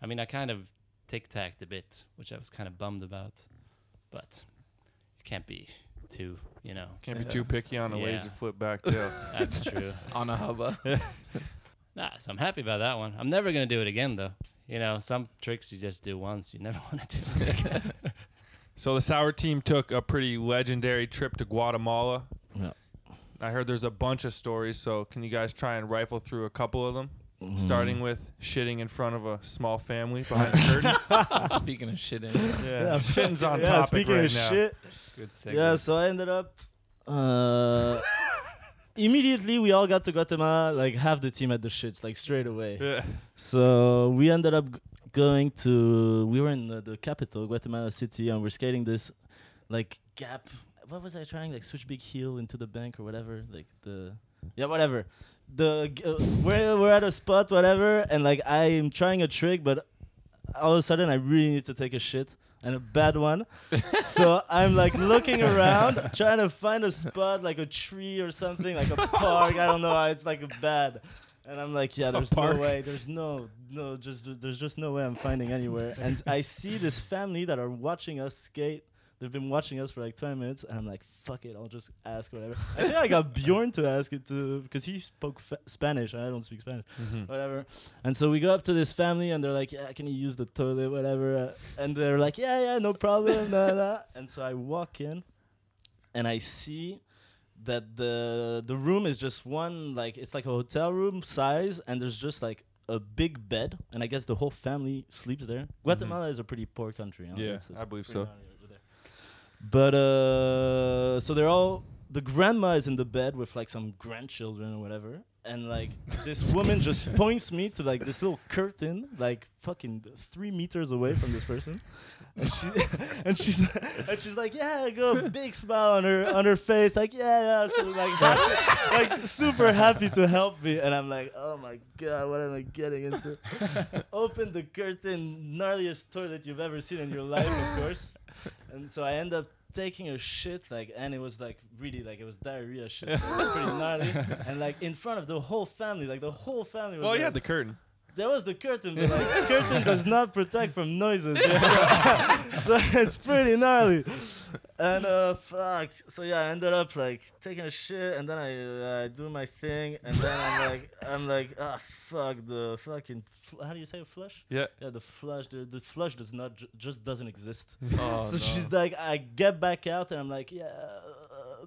I mean, I kind of tic tacked a bit, which I was kind of bummed about, but it can't be too, you know.
Can't be
uh,
too picky on a
Yeah.
laser flip back tail. [laughs]
That's true. [laughs]
on a hubba. [laughs]
Nah, so I'm happy about that one. I'm never gonna do it again though. You know, some tricks you just do once. You never want to do it again.
So the Sour team took a pretty legendary trip to Guatemala.
Yeah.
I heard there's a bunch of stories, so can you guys try and rifle through a couple of them? Starting with shitting in front of a small family behind the curtain. [laughs]
Speaking of shitting,
Yeah, shitting's on [laughs]
yeah,
topic
speaking
right
of
now.
shit
Good
Yeah, so I ended up. Uh, immediately, we all got to Guatemala, like half the team at the shits, like straight away.
Yeah.
So we ended up g- going to. We were in the, the capital, Guatemala City, and we're skating this, like gap. What was I trying? Like switch big heel into the bank or whatever. Like the. Yeah, whatever. The uh, we're we're at a spot, whatever, and like I'm trying a trick, but all of a sudden I really need to take a shit and a bad one. [laughs] so I'm like looking around, trying to find a spot like a tree or something, like a [laughs] park. I don't know. It's like a bad. And I'm like, yeah, there's no way. There's no, no, just there's just no way I'm finding anywhere. And I see this family that are watching us skate. They've been watching us for like 20 minutes, and I'm like, fuck it, I'll just ask whatever. I think I got [laughs] Bjorn to ask it to because he spoke fa- Spanish and I don't speak Spanish whatever. And so we go up to this family, and they're like, "Yeah, can you use the toilet, whatever?" Uh, and they're like, "Yeah, yeah, no problem." nah, nah. And so I walk in, and I see that the the room is just one like it's like a hotel room size, and there's just like a big bed, and I guess the whole family sleeps there. Guatemala is a pretty poor country. huh?
Yeah, I believe so.
Gnarly over there. But uh, so they're all the grandma is in the bed with like some grandchildren or whatever, and like this woman just [laughs] points me to like this little curtain, like fucking three meters away from this person, and she [laughs] and she's and she's like, yeah, go, big smile on her on her face, like yeah, yeah, so like happy, like super happy to help me, and I'm like, oh my god, what am I getting into? [laughs] Open the curtain, gnarliest toilet you've ever seen in your life, of course, [laughs] and so I end up taking a shit like and it was like really like it was diarrhea shit it was pretty [laughs] gnarly and like in front of the whole family like the whole family was
Well, you
like,
had the curtain.
there was the curtain, but like the curtain does not protect from noises. [laughs] so it's pretty gnarly. And uh, fuck. So yeah, I ended up like taking a shit, and then I uh, do my thing, and then I'm [laughs] like, I'm like, ah, fuck the fucking. Fl- how do you say flush?
Yeah.
Yeah, the flush. The, the flush does not ju- just doesn't exist. [laughs]
Oh,
so
no.
she's like, I get back out, and I'm like, yeah.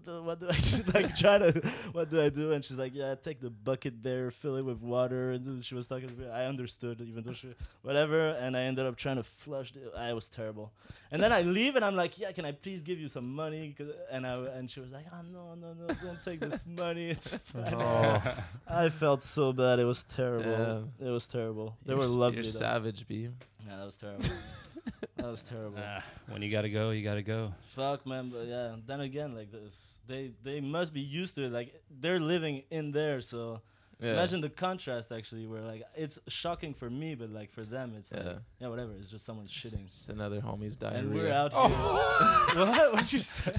The- What do I do? [laughs] like try to what do I do? And she's like, yeah, take the bucket there, fill it with water. And she was talking to me. I understood, even though she whatever. And I ended up trying to flush. The, I was terrible. And then I leave, and I'm like, yeah, can I please give you some money? And I and she was like, oh no no no, don't take this [laughs] money. It's fine.
Oh. [laughs]
I felt so bad. It was terrible.
Damn.
It was terrible. They
You're
were
s-
lovely.
You're
though.
savage, beam.
Yeah, that was terrible. [laughs] that was terrible.
Ah, when you gotta go, you gotta go.
Fuck, man. But yeah, then again, like this, they they must be used to it. Like they're living in there, so
Yeah.
imagine the contrast. Actually, where like it's shocking for me, but like for them, it's like
Yeah.
yeah, whatever. It's just someone shitting.
Just another homie's diarrhea.
And we're out here. [laughs] [laughs] what? What you say?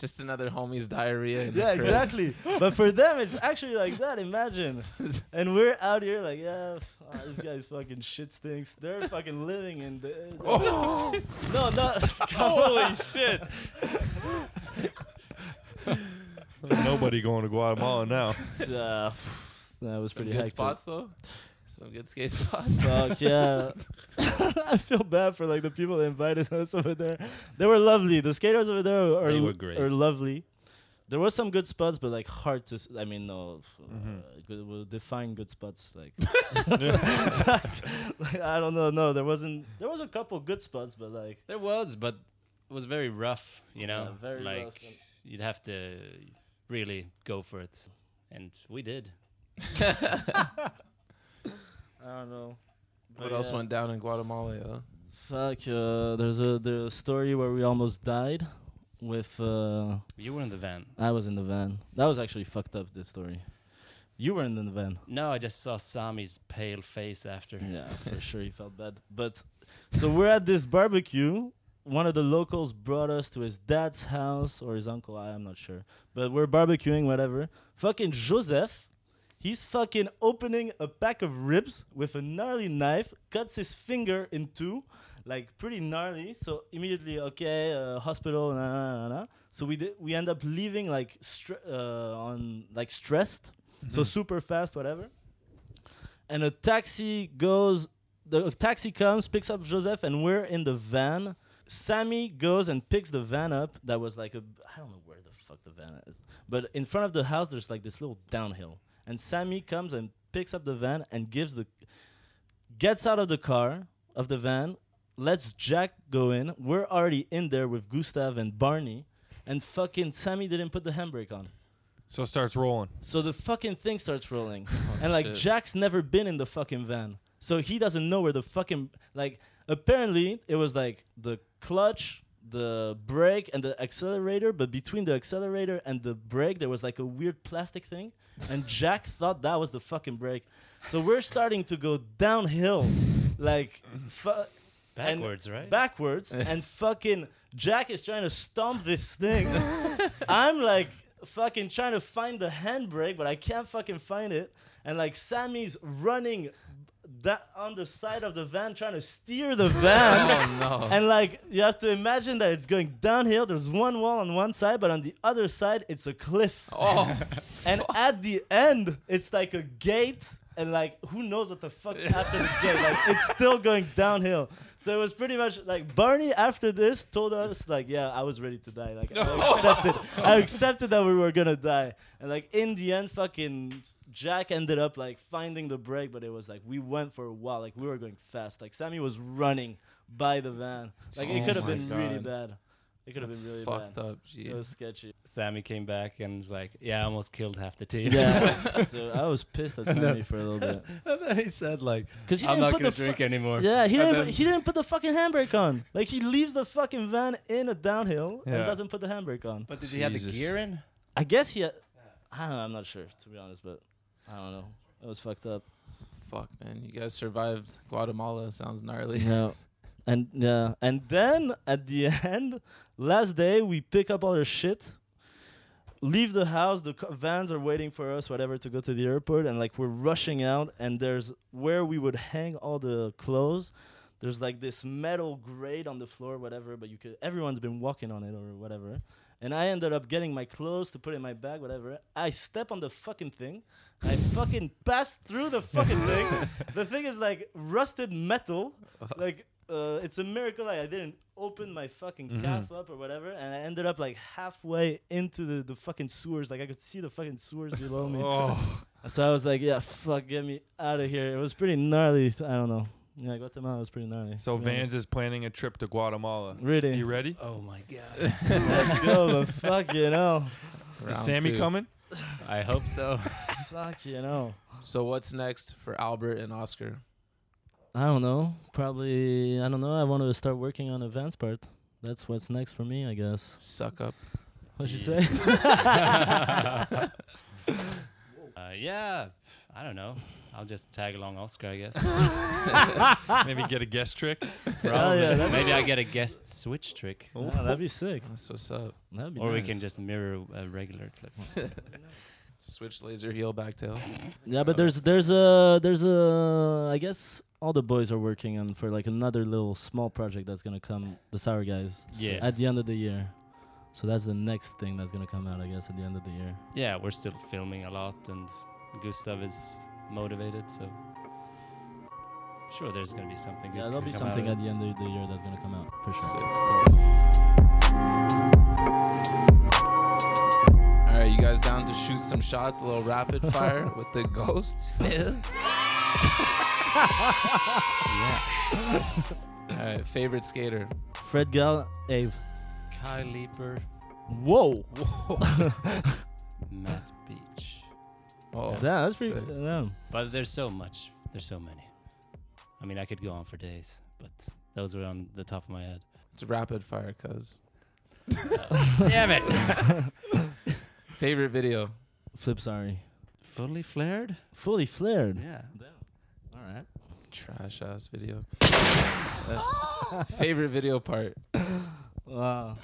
Just another homie's diarrhea. In
yeah, exactly. but for them, it's [laughs] actually like that. Imagine. And we're out here like, yeah, f- oh, this guy's fucking shit stinks. They're fucking living in the.
Oh. [laughs]
no, no. [laughs]
Holy shit. Nobody going to Guatemala now.
Uh, that was
Some
pretty
good
hectic.
spots though. Some good skate spots. [laughs]
Fuck yeah. [laughs] I feel bad for like the people that invited [laughs] us over there. They were lovely. The skaters over there are,
They were great.
are lovely. There was some good spots, but like hard to. S- I mean, no. Uh,
Mhm.
good, we'll define good spots. Like, like, I don't know. No, there wasn't. There was a couple good spots, but like,
There was, but it was very rough. You know,
Yeah, very
like
rough
you'd have to really go for it, and we did.
I don't know.
what
But
else went down in Guatemala? Yo?
Fuck. Uh, there's a there's a story where we almost died. With uh,
You were in the van.
I was in the van. That was actually fucked up. This story. You weren't in the van.
No, I just saw Sami's pale face after.
Yeah, [laughs] for sure he felt bad. But so we're at this barbecue. One of the locals brought us to his dad's house or his uncle, I am not sure. But we're barbecuing, whatever. Fucking Joseph, he's fucking opening a pack of ribs with a gnarly knife, cuts his finger in two, like pretty gnarly. So immediately, okay, uh, hospital, nah, nah, nah, nah. So we di- we end up leaving like stre- uh, on like stressed, so super fast, whatever. And a taxi goes the taxi comes picks up joseph and we're in the van. Sammy goes and picks the van up that was like a i don't know where the fuck the van is but in front of the house there's like this little downhill and sammy comes and picks up the van and gives the gets out of the car of the van lets jack go in we're already in there with gustav and barney and fucking sammy didn't put the handbrake on
So it starts rolling.
so the fucking thing starts rolling. [laughs] Oh, and like
shit.
Jack's never been in the fucking van. So he doesn't know where the fucking like apparently it was like the clutch, the brake and the accelerator, but between the accelerator and the brake there was like a weird plastic thing and [laughs] Jack thought that was the fucking brake. So we're starting to go downhill like fu- and
Backwards, right?
backwards [laughs] and fucking Jack is trying to stomp this thing. [laughs] I'm like fucking trying to find the handbrake, but I can't fucking find it. And like Sammy's running that on the side of the van trying to steer the [laughs] van.
Oh no.
And like you have to imagine that it's going downhill. There's one wall on one side, but on the other side it's a cliff.
oh. [laughs]
And at the end, it's like a gate, and like who knows what the fuck's after the gate? Like it's still going downhill. So it was pretty much like Barney after this told us like, yeah, I was ready to die. Like I [laughs] accepted, I accepted that we were gonna die. And like in the end, fucking Jack ended up like finding the brake but it was like we went for a while. Like we were going fast. Like Sammy was running by the van. Like it
Oh
could have
my
been really bad. It could have been really
Fucked
bad.
up. Gee.
It was sketchy.
Sammy came back and was like, "Yeah, I almost killed half the team."
Yeah, [laughs] dude, I was pissed at [laughs] Sammy
then-
for a little bit. [laughs]
and then he said like,
Cause he
"I'm
didn't
not
put
gonna
the fu-
drink anymore."
Yeah, he
And
didn't.
then-
he didn't put the fucking handbrake on. Like he leaves the fucking van in a downhill and doesn't put the handbrake on.
But did he have the
Jesus.
gear in?
I guess he. Had, I don't know. I'm not sure to be honest, but I don't know. It was fucked up.
Fuck, man. You guys survived Guatemala. Sounds gnarly.
Yeah. And yeah, and then at the [laughs] end, last day we pick up all our shit, leave the house. The vans are waiting for us, whatever, to go to the airport, and like we're rushing out. And there's where we would hang all the clothes. There's like this metal grate on the floor, whatever. But you could everyone's been walking on it or whatever. And I ended up getting my clothes to put in my bag, whatever. I step on the fucking thing. I fucking pass through the fucking thing. [laughs] The thing is like rusted metal. Like uh, it's a miracle I, I didn't open my fucking
Mhm.
calf up or whatever, and I ended up like halfway into the, the fucking sewers. Like I could see the fucking sewers below me. [laughs]
Oh,
So I was like, yeah, fuck, get me out of here. It was pretty gnarly. I don't know. Yeah, Guatemala was pretty gnarly.
so
to
Vans is planning a trip to Guatemala.
honest. Really?
You ready?
Oh my god! [laughs]
Let's go, but fuck you know.
Is Sammy
two.
coming?
I hope so. [laughs]
fuck you know.
So what's next for Albert and Oscar?
I don't know. Probably, I don't know. I want to start working on a Vans part. That's what's next for me, I guess.
Suck up.
What'd you
Yeah.
say? [laughs]
Uh, yeah, I don't know. I'll just tag along Oscar, I guess. [laughs]
Maybe get a guest trick. [laughs]
Probably.
yeah,
Maybe I get a guest switch trick,
Yeah, that'd be sick.
That's what's up.
That'd be
or we can just mirror a regular clip.
Switch laser heel back tail.
Yeah, but there's there's a there's a I guess all the boys are working on for like another little small project that's gonna come. The Sour Guys. so
Yeah.
At the end of the year. So that's the next thing that's gonna come out, I guess, at the end of the year.
Yeah, we're still filming a lot, and Gustav is motivated, so sure there's gonna be something.
Yeah, there'll be something at the end of the year that's gonna come out for sure.
All right, you guys down to shoot some shots? A little rapid fire [laughs] with the ghost still. [laughs] [laughs] All right, favorite skater.
Fred Gall, Ave.
it. Kyle Leeper,
Whoa. [laughs]
Matt Beach.
Oh,
Yeah, that's pretty.
sick.
Yeah.
But there's so much. There's so many. I mean, I could go on for days, but those were on the top of my head.
It's rapid fire, cuz. [laughs]
Damn it! [laughs]
Favorite video.
Flip, sorry.
Fully flared?
Fully flared.
Yeah.
All right.
Trash ass video. Uh, [laughs] [laughs] favorite video part. [laughs]
Wow.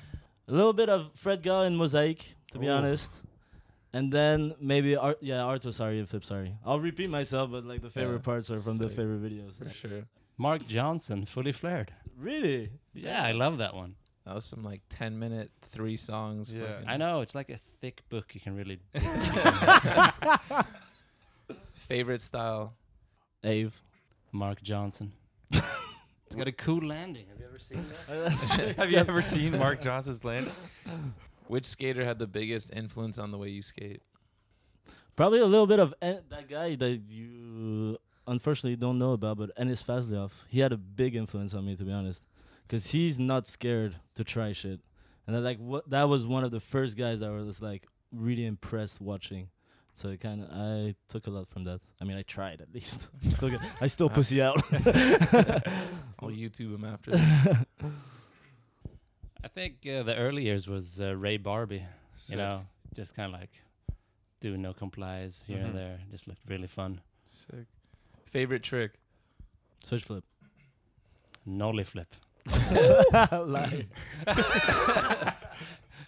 A little bit of Fred Gall and Mosaic, to be
Ooh.
honest. And then maybe Art, yeah, Arto Saari and Flip sorry. I'll repeat myself, but like the favorite
Yeah,
parts are from the favorite videos.
For sure.
Mark Johnson, fully flared.
Really?
Yeah, I love that one.
That was some like 10 minute, three songs.
Yeah.
I know it's like a thick book. You can really.
Favorite style.
Ave.
Mark Johnson. [laughs] it's got a cool landing. Have you ever seen that? [laughs]
Have you ever seen Mark Johnson's landing? [laughs]
Which skater had the biggest influence on the way you skate?
Probably a little bit of En- that guy that you unfortunately don't know about, but Eniz Fazliov. He had a big influence on me, to be honest, because he's not scared to try shit. And I like what that was one of the first guys that I was like really impressed watching. So it kind of I took a lot from that. I mean, I tried at least. [laughs] I still pussy out. [laughs]
I'll YouTube him after this.
I think uh, the early years was uh, Ray Barbee.
Sick.
You know, just kind of like doing no complies here
Mhm.
and there. Just looked really fun.
Sick. Favorite trick.
Switch flip.
Nollie flip. [laughs]
Lie.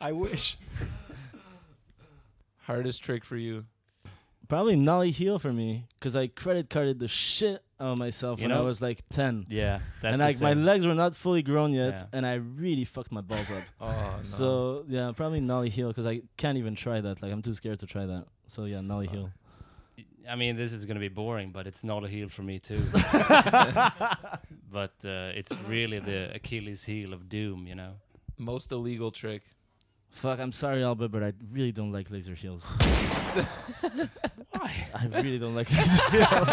I wish.
Hardest trick for you.
Probably nollie heel for me, cause I credit carded the shit out of myself
You
when I was like ten.
Yeah, that's
and like my legs were not fully grown yet,
Yeah.
and I really fucked my balls up. [laughs]
Oh, no.
So yeah, probably nollie heel because I can't even try that. Like I'm too scared to try that. So yeah, nollie heel.
I mean, this is gonna be boring, but it's not a heel for me too. [laughs] but uh, it's really the Achilles heel of doom, you know.
Most illegal trick.
Fuck, I'm sorry, Albert, but I really don't like laser heels. [laughs]
Why?
I really don't like [laughs] laser heels.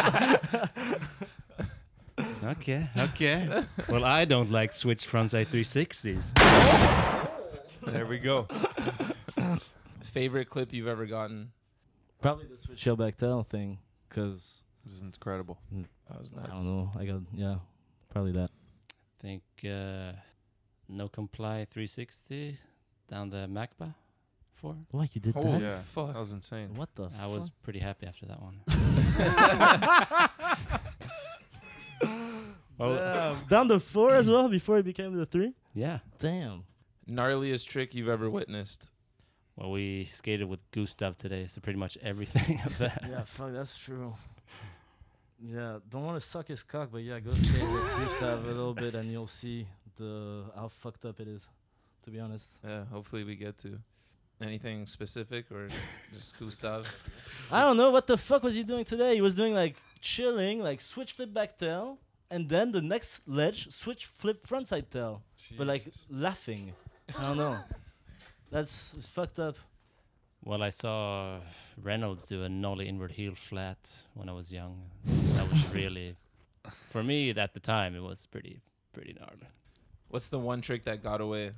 Okay, okay. well, I don't like switch frontside 360s.
There we go.
Favorite clip you've ever gotten?
Probably the switch heel back tail thing, cause
This is incredible.
That was
nice.
I
don't know. I got yeah, probably that.
think uh, no comply 360 down the Macba four.
What oh, you did
Holy
that?
yeah,
fuck.
that was insane.
What the?
I was pretty happy after that one. [laughs]
Damn. down the four as well before it became the three.
Yeah.
Damn.
Gnarliest trick you've ever witnessed?
Well, we skated with Gustav today, so pretty much everything of that.
Yeah, fuck, that's true. Yeah, don't want to suck his cock, but yeah, go skate with Gustav a little bit, and you'll see the how fucked up it is. To be honest,
Yeah, hopefully we get to. Anything specific or just Gustav?
I don't know what the fuck was he doing today. He was doing like chilling, like switch flip back tail, and then the next ledge switch flip frontside tail, but like laughing. I don't know. [laughs] That's it's fucked up.
Well, I saw Reynolds do a nollie inward heel flat when I was young. [laughs] That was really, for me at the time, it was pretty, pretty gnarly.
What's the one trick that got away?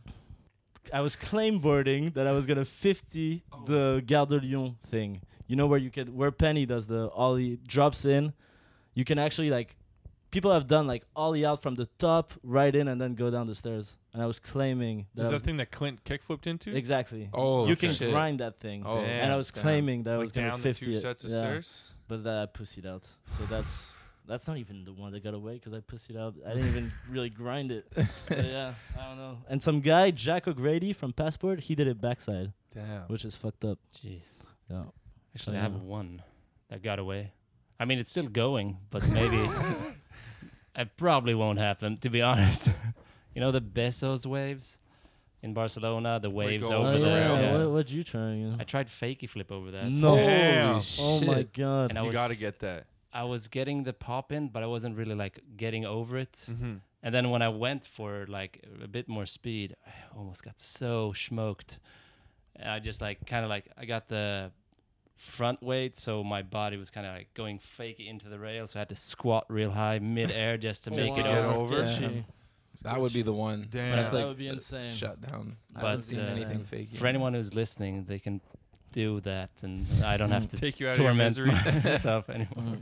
I was claim boarding that I was gonna 50 the Gare de Lyon thing. You know where you can where Penny does the ollie drops in. You can actually like people have done like ollie out from the top, right in, and then go down the stairs. And I was claiming that,
Is that thing that Clint kickflipped into?
exactly.
Oh,
you can
shit.
grind that thing.
Oh, damn,
and I was
damn.
claiming that I
like
was gonna
down
50
the two
it.
sets of
Yeah.
stairs.
But that I pussied out. So that's [sighs] [laughs] that's not even the one that got away because I pussied out. I didn't even [laughs] really grind it. [laughs] But yeah, I don't know. And some guy, Jack O'Grady from Passport, he did it backside,
Damn.
which is fucked up.
Jeez.
Yeah.
Actually, I have
Yeah.
one that got away. I mean, it's still going, but maybe [laughs] it probably won't happen. To be honest, you know the Bezos waves in Barcelona, the waves over
over
oh,
there.
rail.
yeah.
yeah.
What, what you trying?
I tried fakey flip over that.
no.
Damn.
Oh my god.
And I
you
was,
got to get that.
I was getting the pop in, but I wasn't really like getting over it.
Mm-hmm.
And then when I went for like a bit more speed, I almost got so smoked. And I just like kind of like I got the front weight, so my body was kind of like going fake into the rail, so I had to squat real high mid air [laughs] just to
Just
make
to
it
get
over.
over it?
Sketchy.
That would be the one.
Damn.
But it's
that
like
would be
uh,
insane.
Shut down. I
But,
haven't seen
uh,
anything fake.
For anyone who's listening, they can do that, and I don't have [laughs] to
Take you out of your
torment
misery. [laughs]
myself anymore.
Mm.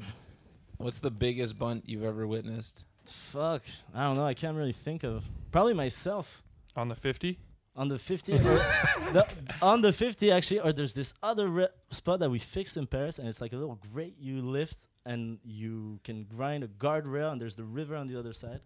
What's the biggest bunt you've ever witnessed?
Fuck. I don't know. I can't really think of. Probably myself.
On the 50?
On the 50, the, on the 50 actually, or there's this other re- spot that we fixed in Paris, and it's like a little grate you lift, and you can grind a guardrail, and there's the river on the other side.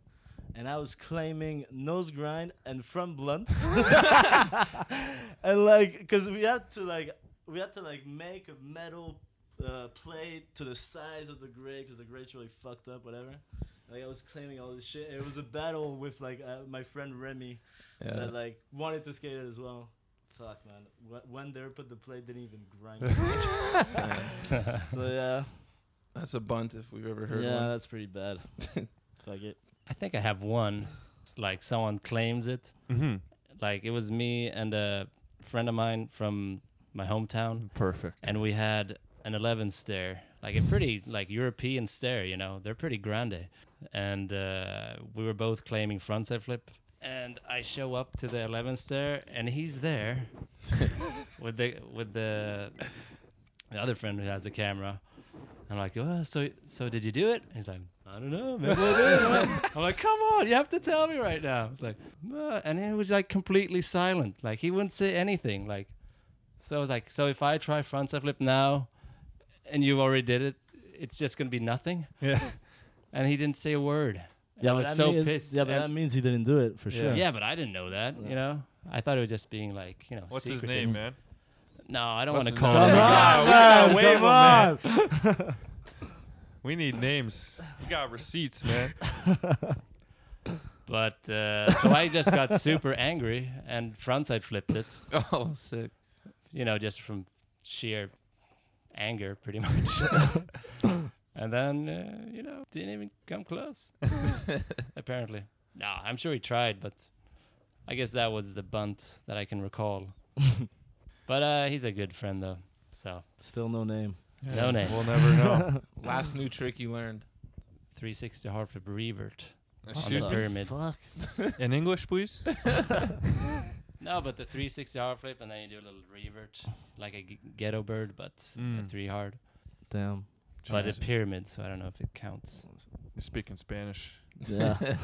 And I was claiming nose grind and front blunt, [laughs] and like, cause we had to like, we had to like make a metal uh, plate to the size of the grate, cause the grate's really fucked up, whatever. Like I was claiming all this shit. It was a battle with like uh, my friend Remy
Yeah.
that like wanted to skate it as well. Fuck man, Wh- when there put the plate didn't even grind. [laughs] [laughs] So yeah,
That's a bunt if we've ever heard
yeah,
one.
that's pretty bad. [laughs] Fuck it.
I think I have one. Like someone claims it.
Mm-hmm.
Like it was me and a friend of mine from my hometown,
Perfect.
and we had an 11 stair, like a pretty like European stair. You know, they're pretty grande, and uh, we were both claiming frontside flip. And I show up to the 11 stair, and he's there [laughs] with the with the the other friend who has the camera. I'm like, oh, so so did you do it? He's like, I don't know, maybe I did. I'm like- I'm like, come on, you have to tell me right now. It's like, "No," and he was like completely silent, like he wouldn't say anything. Like, so I was like, so if I try frontside flip now, and you already did it, it's just gonna be nothing.
Yeah. [laughs]
And he didn't say a word. And I was so
mean-
pissed.
Yeah, but
and-
that means he didn't do it for
Yeah.
sure.
yeah, but I didn't know that.
Yeah.
You know, I thought it was just being like, you know,
What's his name, man?
No, I don't want to call him.
Come on, we gotta wave
come on. [laughs]
We need names. We got receipts, man.
But uh, so I just got [laughs] super angry and frontside flipped it.
Oh, sick.
You know, just from sheer anger, pretty much. [laughs] and then, uh, you know, didn't even come close. [laughs] apparently, no, I'm sure he tried, but I guess that was the bunt that I can recall. [laughs] but uh, he's a good friend, though. So
Still no name.
No name.
We'll never know.
Last new trick you learned.
360 hard flip revert.
Excuse
the
me.
pyramid.
Fuck.
In English, please.
No, but the 360 hard flip, and then you do a little revert, like a g- ghetto bird, but a
Mm.
three hard.
Damn.
But a
Jesus.
pyramid, so I don't know if it counts.
You're speaking Spanish.
Yeah. [laughs]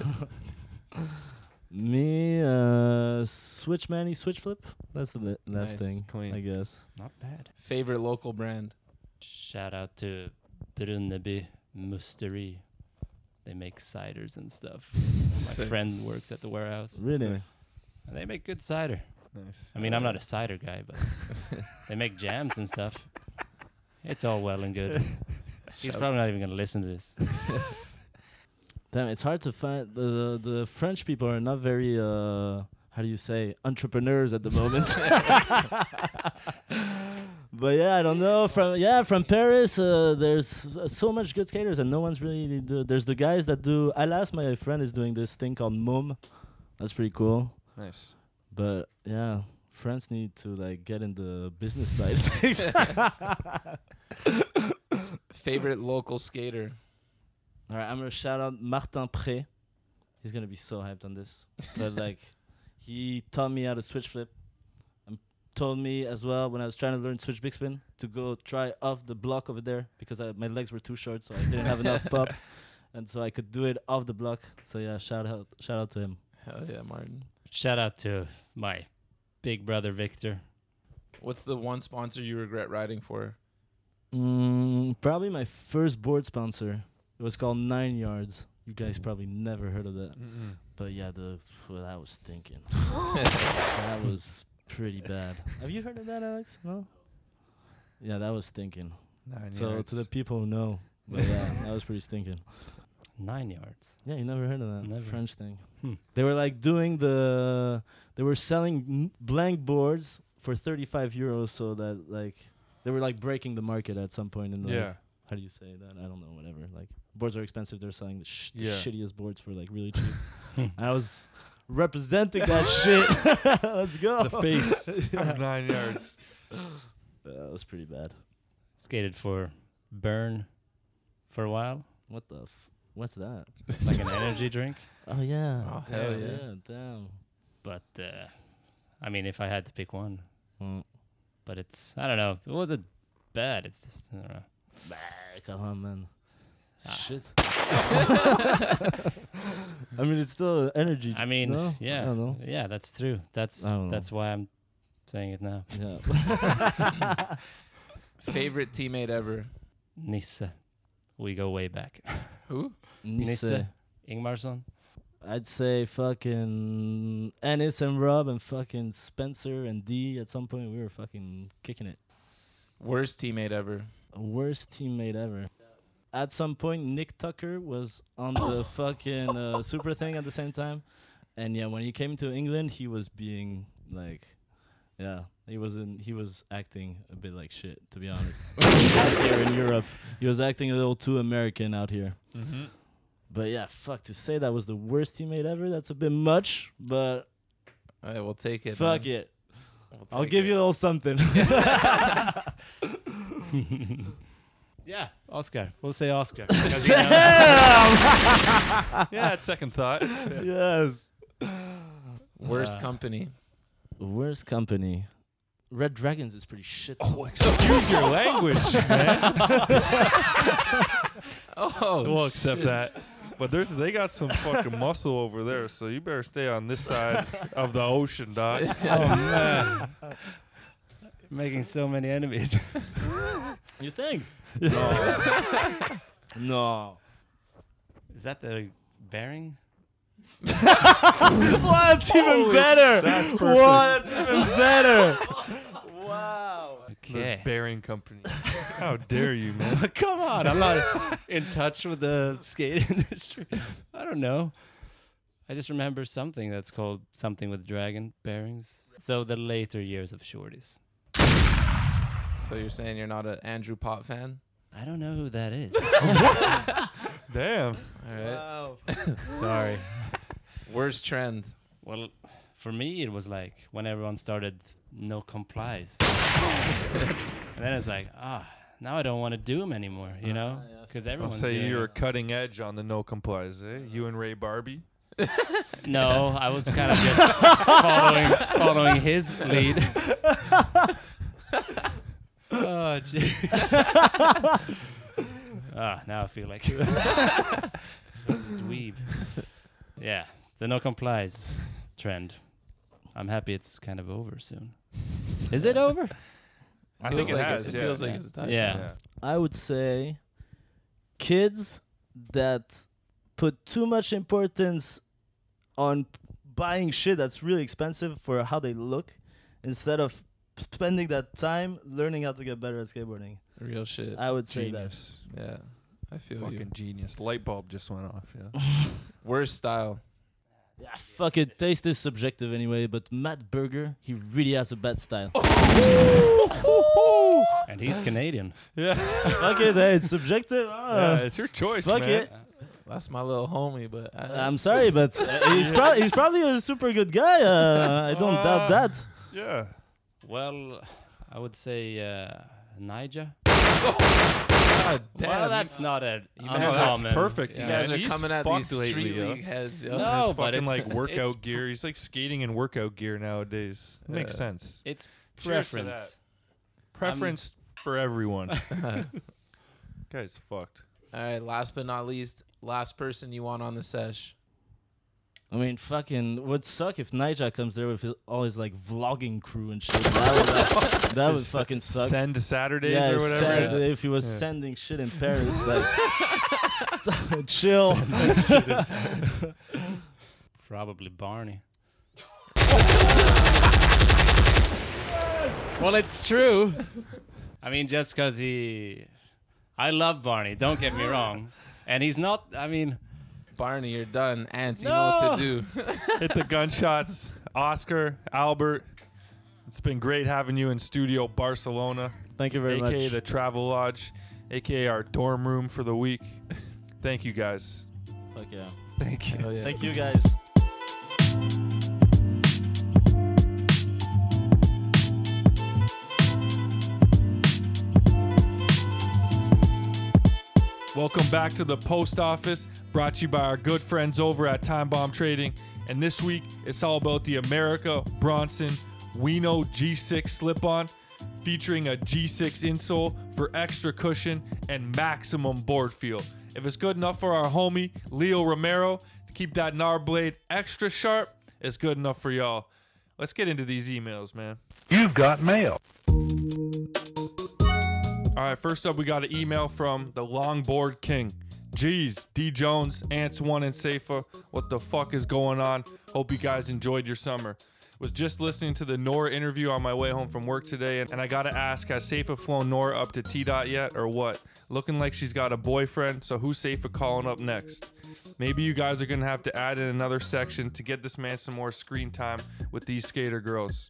Me, uh, switch manny, switch flip. That's the li- last
Nice.
thing,
Clean.
I guess.
Not bad.
Favorite local brand?
Shout out to Brunneby Musteri. They make ciders and stuff. [laughs] My
Sick.
friend works at the warehouse.
Really?
And they make good cider.
Nice.
I mean, I'm not a cider guy, but [laughs] they make jams and stuff. It's all well and good. [laughs] He's
Shout-
probably not even gonna listen to this. [laughs]
Damn, it's hard to find. The, the the French people are not very. Uh, how do you say entrepreneurs at the moment? but yeah, I don't know. From yeah, from Paris, uh, there's uh, so much good skaters, and no one's really. Do, there's the guys that do. Alas, my friend is doing this thing called Mum. That's pretty cool.
Nice.
But yeah, friends need to like get in the business side of things. [laughs]
Favorite local skater?
All right, I'm gonna shout out Martin Pré. He's gonna be so hyped on this. But [laughs] like, he taught me how to switch flip. And told me as well when I was trying to learn switch big spin to go try off the block over there because I, my legs were too short, so I didn't have enough pop, [laughs] and so I could do it off the block. So yeah, shout out, shout out to him.
Hell yeah, Martin.
Shout out to my big brother Victor.
What's the one sponsor you regret riding for?
Mm, probably my first board sponsor. It was called Nine Yards. You guys probably never heard of that.
Mm-mm.
But yeah, the well, that was thinking [laughs] that was pretty bad. Have you heard of that, Alex? No. Yeah, that was thinking.
Nine
So
yards.
to the people who know, [laughs] but yeah, that was pretty stinking.
Nine yards.
Yeah, you never heard of that
Never.
French thing.
Hmm.
They were like doing the, they were selling n- blank boards for 35 euros, so that like they were like breaking the market at some point in the.
yeah.
how do you say that? I don't know. Whatever. Like boards are expensive. They're selling the, sh- the shittiest boards for like really cheap. [laughs] I was representing that [laughs] shit. [laughs] Let's go.
The face
Yeah.
of nine yards.
That was pretty bad.
Skated for Burn for a while.
What the? F- what's that?
It's like an energy drink. [laughs]
Oh yeah.
Oh,
damn,
hell yeah.
Damn.
But uh, I mean, if I had to pick one,
Mm.
but it's I don't know. It wasn't bad. It's just I don't know.
Bah, come on, man.
Ah.
Shit. [laughs] I mean, it's still an energy.
I mean,
no?
yeah,
I don't know.
yeah, that's true. That's
I don't know.
that's why I'm saying it now.
Yeah. [laughs]
Favorite teammate ever?
Nissa, we go way back.
Who?
Nisse.
Nisse. Ingmarsson.
I'd say fucking Eniz and Rob and fucking Spencer and D. At some point, we were fucking kicking it.
Worst teammate ever?
Worst teammate ever. At some point, Nick Tucker was on the [laughs] fucking uh, super thing at the same time, and yeah, when he came to England, he was being like, yeah, he wasn't. He was acting a bit like shit, to be honest. [laughs] out here in [laughs] Europe, he was acting a little too American out here.
Mm-hmm.
But yeah, fuck to say that was the worst teammate ever. That's a bit much, but
All right, we'll take it.
fuck
man.
it.
We'll
I'll give
it.
you a little something. [laughs]
Yeah, Oscar. We'll say Oscar. 'cause, you know,
Yeah, at second thought.
yes.
Worst
Uh,
company.
Worst company. Red Dragons is pretty shit.
Oh, excuse your language, [laughs] man. [laughs]
Oh,
we'll accept
shit.
that. But there's they got some fucking muscle over there, so you better stay on this side of the ocean, doc. [laughs]
oh man, making so many enemies.
You think? No. no.
Is that the bearing? [laughs]
What's even better?
that's perfect.
What's even better? wow.
The
Okay.
Bearing Company. How dare you, man? [laughs]
Come on, I'm not in touch with the skate [laughs] industry. I don't know. I just remember something that's called something with dragon bearings. So the later years of shorties.
So you're saying you're not an Andrew Pott fan?
I don't know who that is.
Damn.
All right.
Wow.
Sorry.
Worst trend.
Well, for me, it was like when everyone started no complies. and then it's like, ah, now I don't want to do them anymore, you know?
yeah.
Because
I'll say you were
it.
cutting edge on the no complies, eh? You and Ray Barbee.
No, [laughs] I was kind of just following following his lead. [laughs] oh, jeez. ah, now I feel like [laughs] dweeb. Yeah, the no complies [laughs] trend. I'm happy it's kind of over soon. [laughs] Is it over?
I
Feels
think it
like
has.
It
yeah.
feels like
Yeah.
it's time.
Yeah.
I would say kids that put too much importance on buying shit that's really expensive for how they look instead of spending that time learning how to get better at skateboarding.
Real shit.
I would say that.
Genius.
yeah. I feel
Fucking
you.
genius. Light bulb just went off. Yeah. [laughs]
Worst style.
Yeah, fuck it. Taste is subjective anyway, but Matt Berger, he really has a bad style. [laughs]
And he's Canadian.
yeah.
fuck it, hey, it's subjective.
yeah.
Ah.
It's your choice,
Fuck
man.
it.
That's my little homie, but I,
I'm sorry, but uh, he's, prob- he's probably a super good guy. Uh, I don't doubt
Uh,
that.
Yeah.
Well, I would say uh, Nyjah.
Oh, God damn.
well, that's not a
you
Oh,
guys-
that's
uncommon.
perfect.
you
Yeah.
guys are
He's
coming at
fucked
these
lately,
street
yo.
league heads, yo.
No,
His
but
fucking
it's-
like workout
it's-
gear. He's like skating in workout gear nowadays. Makes
Yeah.
sense.
It's
Cheers to
preference.
that. Preference for everyone. [laughs] Guy's fucked.
All right. last but not least, last person you want on the sesh.
I mean, fucking, would suck if Nyjah comes there with his, all his like vlogging crew and shit. That would, that [laughs] would fucking suck.
Send Saturdays
yeah,
or whatever.
sad if he was
Yeah.
sending shit in Paris, [laughs] like [laughs] chill.
Probably Barney. well, it's true. I mean, just because he. I love Barney, don't get me wrong. And he's not, I mean,
Barney, you're done. Ants, you know what to do. [laughs]
Hit the gunshots. Oscar, Albert. It's been great having you in studio Barcelona,
Thank you very much.
aka
much.
the Travel Lodge, aka our dorm room for the week. Thank you guys.
Fuck yeah.
Thank you.
Oh, yeah.
Thank you guys.
Welcome back to the post office, brought to you by our good friends over at Time Bomb Trading. And this week, it's all about the Emerica Bronson Wino G6 slip on, featuring a G6 insole for extra cushion and maximum board feel. If it's good enough for our homie Leo Romero to keep that Nar blade extra sharp, it's good enough for y'all. Let's get into these emails, man.
You've got mail.
All right, first up, we got an email from the Longboard King. Jeez, D Jones, Ants One, and Safa, what the fuck is going on? Hope you guys enjoyed your summer. Was just listening to the Nora interview on my way home from work today, and, and I gotta ask, has Safa flown Nora up to T Dot yet, or what? Looking like she's got a boyfriend, so who's Safa calling up next? Maybe you guys are gonna have to add in another section to get this man some more screen time with these skater girls.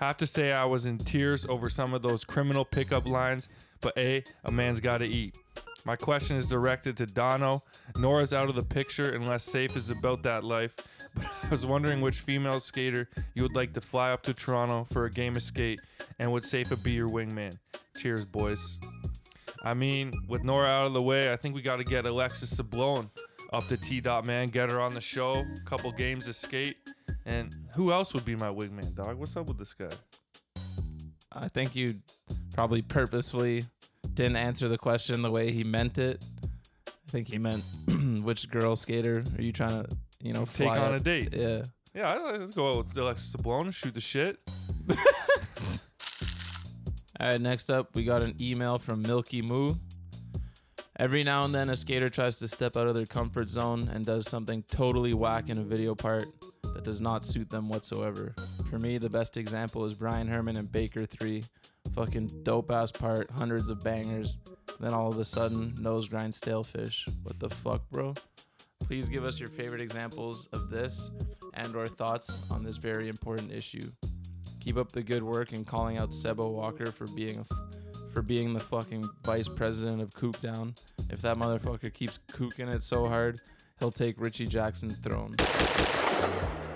Have to say I was in tears over some of those criminal pickup lines, but A, a man's gotta eat. My question is directed to Dono. Nora's out of the picture unless Safe is about that life. [laughs] But I was wondering which female skater you would like to fly up to Toronto for a game of skate, and would Safe be your wingman? Cheers, boys. I mean, with Nora out of the way, I think we got to get Alexis Sablone up to T Dot man, get her on the show, a couple games of skate, and who else would be my wingman, dog? What's up with this guy?
I think you probably purposefully didn't answer the question the way he meant it. I think he meant [clears throat] which girl skater are you trying to, you know,
Take on
up?
a date.
Yeah.
Yeah, I'd let's go out with Alexis Sablone and shoot the shit. [laughs]
All right, next up, we got an email from Milky Moo. Every now and then, a skater tries to step out of their comfort zone and does something totally whack in a video part that does not suit them whatsoever. For me, the best example is Brian Herman and Baker 3. Fucking dope ass part, hundreds of bangers. Then all of a sudden, nose grind stale fish. What the fuck, bro? Please give us your favorite examples of this and or thoughts on this very important issue. Keep up the good work and calling out Sebo Walker for being a f- for being the fucking vice president of Kook Down. If that motherfucker keeps kooking it so hard, he'll take Richie Jackson's throne.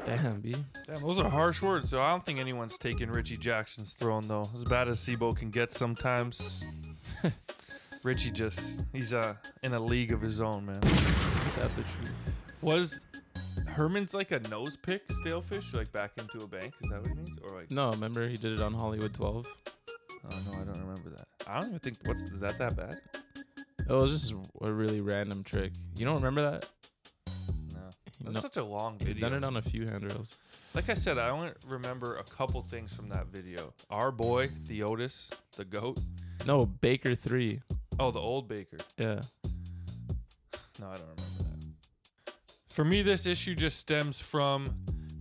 Damn, B.
Damn, those are harsh words. So I don't think anyone's taking Richie Jackson's throne though. As bad as Sebo can get sometimes, [laughs] Richie just he's uh in a league of his own, man.
That the truth?
Was Herman's like a nose pick stalefish, like back into a bank. Is that what he means? Or like,
No, remember he did it on Hollywood 12.
oh no, I don't remember that. I don't even think what's is that that bad?
It was just a really random trick. You don't remember that?
That's
No.
such a long
He's
video.
done it on a few handrails.
Like I said, I only remember a couple things from that video. Our boy Theotis, the goat.
No, Baker 3.
Oh, the old Baker.
Yeah.
No, I don't remember that. For me, this issue just stems from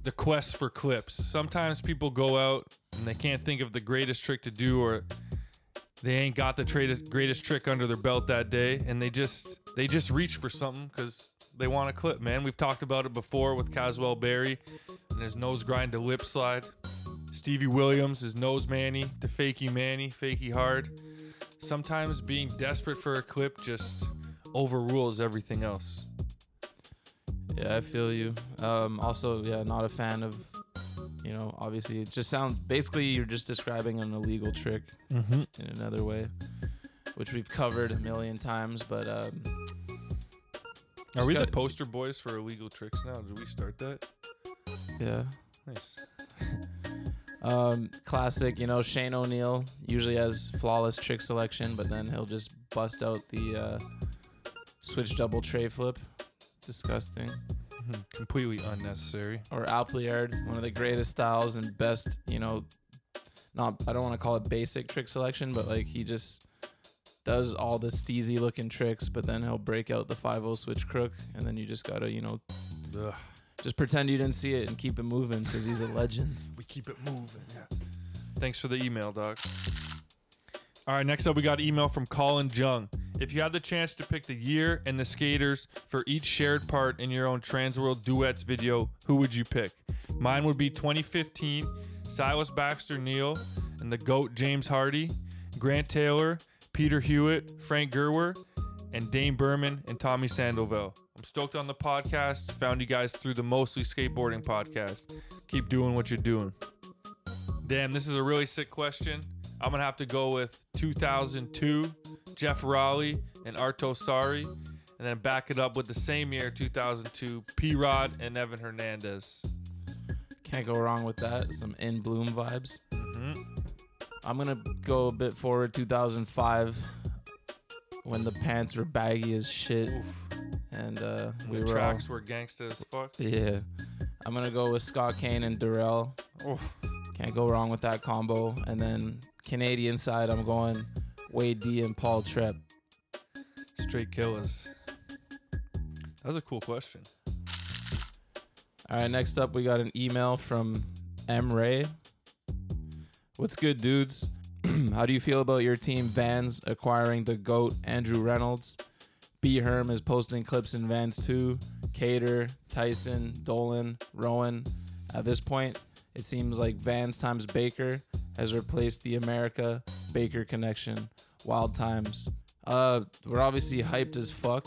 the quest for clips. Sometimes people go out and they can't think of the greatest trick to do, or they ain't got the greatest greatest trick under their belt that day, and they just they just reach for something because they want a clip. Man, we've talked about it before with Caswell Berry and his nose grind to lip slide. Stevie Williams, his nose Manny to fakey Manny, fakey hard. Sometimes being desperate for a clip just overrules everything else.
Yeah, I feel you. Um, also, yeah, not a fan of, you know, obviously it just sounds basically you're just describing an illegal trick
Mm-hmm.
in another way, which we've covered a million times. But um,
Are
Just
we the
gotta-
poster boys for illegal tricks now? Did we start that?
yeah,
Nice. [laughs]
um, classic. You know, Shane O'Neill usually has flawless trick selection, but then he'll just bust out the uh, switch double tray flip. Disgusting.
Mhm. Completely unnecessary.
or Alpliard, one of the greatest styles and best, you know, not I don't want to call it basic trick selection, but like he just does all the steezy looking tricks, but then he'll break out the 5 switch crook and then you just got to, you know,
Ugh.
just pretend you didn't see it and keep it moving cuz he's a legend. [laughs]
We keep it moving. Yeah. Thanks for the email, Doc. All right, next up we got email from Colin Jung. If you had the chance to pick the year and the skaters for each shared part in your own Transworld Duets video, who would you pick? Mine would be 2015, Silas Baxter Neal and the GOAT James Hardy, Grant Taylor, Peter Hewitt, Frank Gerwer, and Dane Burman and Tommy Sandoval. I'm stoked on the podcast. Found you guys through the Mostly Skateboarding podcast. Keep doing what you're doing. Damn, this is a really sick question. I'm gonna have to go with 2002, Jeff Raleigh and Arto Saari, and then back it up with the same year, 2002, P Rod and Evan Hernandez.
Can't go wrong with that. Some in bloom vibes.
Mhm.
I'm going to go a bit forward 2005 when the pants were baggy as shit
Oof.
and uh we
the
were all-
tracks were gangsta as fuck.
Yeah. I'm gonna go with Scott Kane and Darrell.
Oof.
Can't go wrong with that combo. And then Canadian side, I'm going Wade D and Paul Trepp.
Straight killers. That was a cool question.
All right, next up we got an email from M Ray. What's good, dudes? [clears throat] How do you feel about your team Vans acquiring the GOAT Andrew Reynolds? B Herm is posting clips in Vans too. Kader, Tyson, Dolan, Rowan. At this point, it seems like Vans times Baker has replaced the Emerica Baker connection. Wild times. Uh, we're obviously hyped as fuck.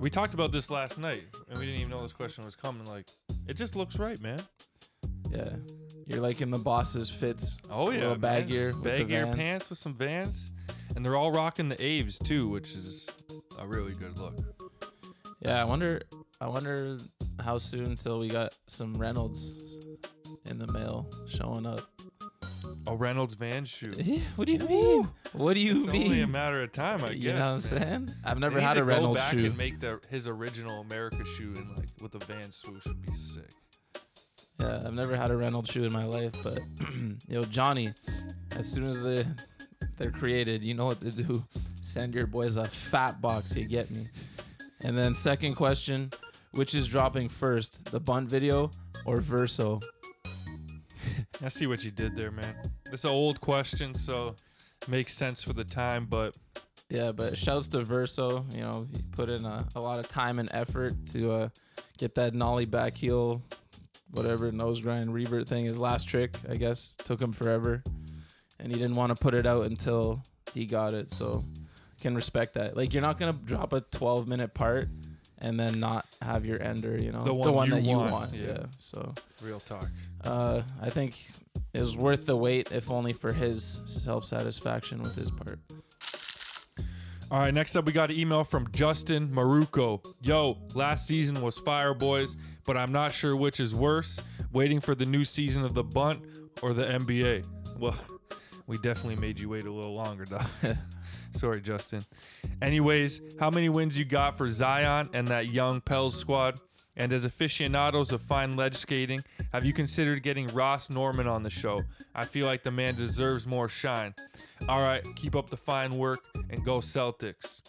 We talked about this last night, and we didn't even know this question was coming. Like, it just looks right, man.
Yeah, you're like in the boss's fits.
Oh yeah,
little baggier with the
baggier pants with some Vans, and they're all rocking the Aves too, which is a really good look.
Yeah, I wonder. I wonder how soon till we got some Reynolds in the mail showing up.
A Reynolds Van shoe. [laughs]
What do you mean? What do you
It's
mean?
only a matter of time, I guess. [laughs]
you know what I'm saying? I've never had a Reynolds
go back
shoe.
and make the his original Emerica shoe and like with the Van swoosh would be sick.
Yeah, I've never had a Reynolds shoe in my life, but [clears throat] yo, Johnny, as soon as they they're created, you know what to do. Send your boys a fat box. You get me. And then second question, which is dropping first, the bunt video or Verso? [laughs]
I see what you did there, man. It's an old question, so makes sense for the time, but
Yeah, but shouts to Verso. You know, he put in a, a lot of time and effort to uh, get that nollie back heel, whatever nose grind revert thing. His last trick, I guess, took him forever, and he didn't want to put it out until he got it. So can respect that. Like you're not gonna drop a 12 minute part and then not have your ender. You know,
The one you
that you
want,
want.
yeah.
Yeah. So
real talk.
uh, I think it was worth the wait, if only for his self satisfaction with his part.
All right, next up, we got an email from Justin Maruco. Yo, last season was fire, boys, but I'm not sure which is worse waiting for the new season of The Bunt or the NBA. Well, [laughs] we definitely made you wait a little longer, dog. [laughs] Sorry, Justin. Anyways, how many wins you got for Zion and that young Pels squad? And as aficionados of fine ledge skating, have you considered getting Ross Norman on the show? I feel like the man deserves more shine. All right, keep up the fine work and go Celtics.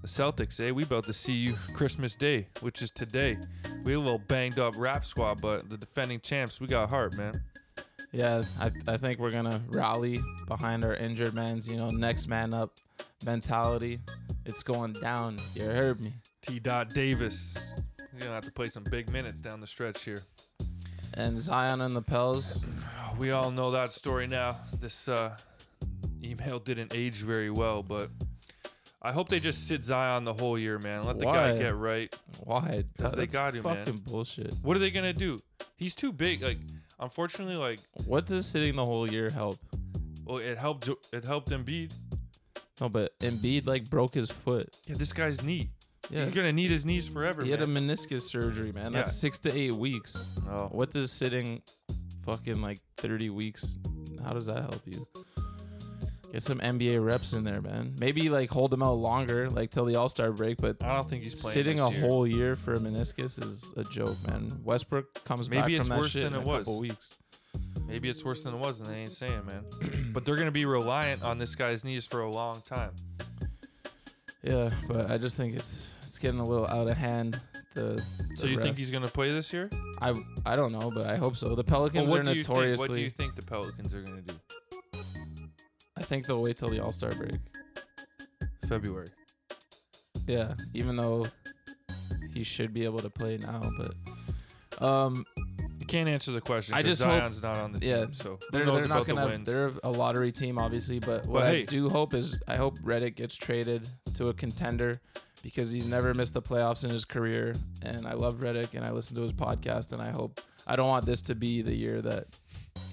The Celtics, eh? We about to see you Christmas Day, which is today. We a little banged up rap squad, but the defending champs, we got heart, man.
Yeah, I, I think we're gonna rally behind our injured man's, you know, next man up mentality. It's going down. You heard me.
T. Dot Davis. Gonna have to play some big minutes down the stretch here.
And Zion and the Pels.
We all know that story now. This uh, email didn't age very well, but I hope they just sit Zion the whole year, man. Let the guy get right.
Why?
'Cause they got him, man.
fucking bullshit.
What are they gonna do? He's too big. Like, unfortunately, like,
What does sitting the whole year help?
well, it helped. It helped Embiid.
No, but Embiid like broke his foot.
Yeah, this guy's knee.
Yeah.
He's gonna need his knees forever.
He had a
man.
meniscus surgery, man. That's
Yeah.
six to eight weeks.
Oh.
What does sitting fucking like 30 weeks? How does that help you? Get some NBA reps in there, man. Maybe like hold them out longer, like till the All Star break. But
I don't think he's playing
sitting
this
a
year.
whole year for a meniscus is a joke, man. Westbrook comes back
Maybe
from that
worse
shit
than
in
it
a
was.
couple weeks.
Maybe it's worse than it was, and they ain't saying, man. [clears throat] but they're gonna be reliant on this guy's knees for a long time.
Yeah, but I just think it's getting a little out of hand. The,
So
the
you think he's gonna play this year?
I I don't know, but I hope so. The Pelicans
Well,
are
you think?
notoriously.
What do you think the Pelicans are gonna do?
I think they'll wait till the All Star break.
February.
Yeah, even though he should be able to play now, but um,
You can't answer the question.
I just hope-
Zion's not on the team,
yeah,
so
they're, they're not
about the
gonna.
wins?
They're a lottery team, obviously, but what
But
I
hey.
do hope is I hope Redick gets traded to a contender because he's never missed the playoffs in his career, and I love Redick and I listen to his podcast, and I hope I don't want this to be the year that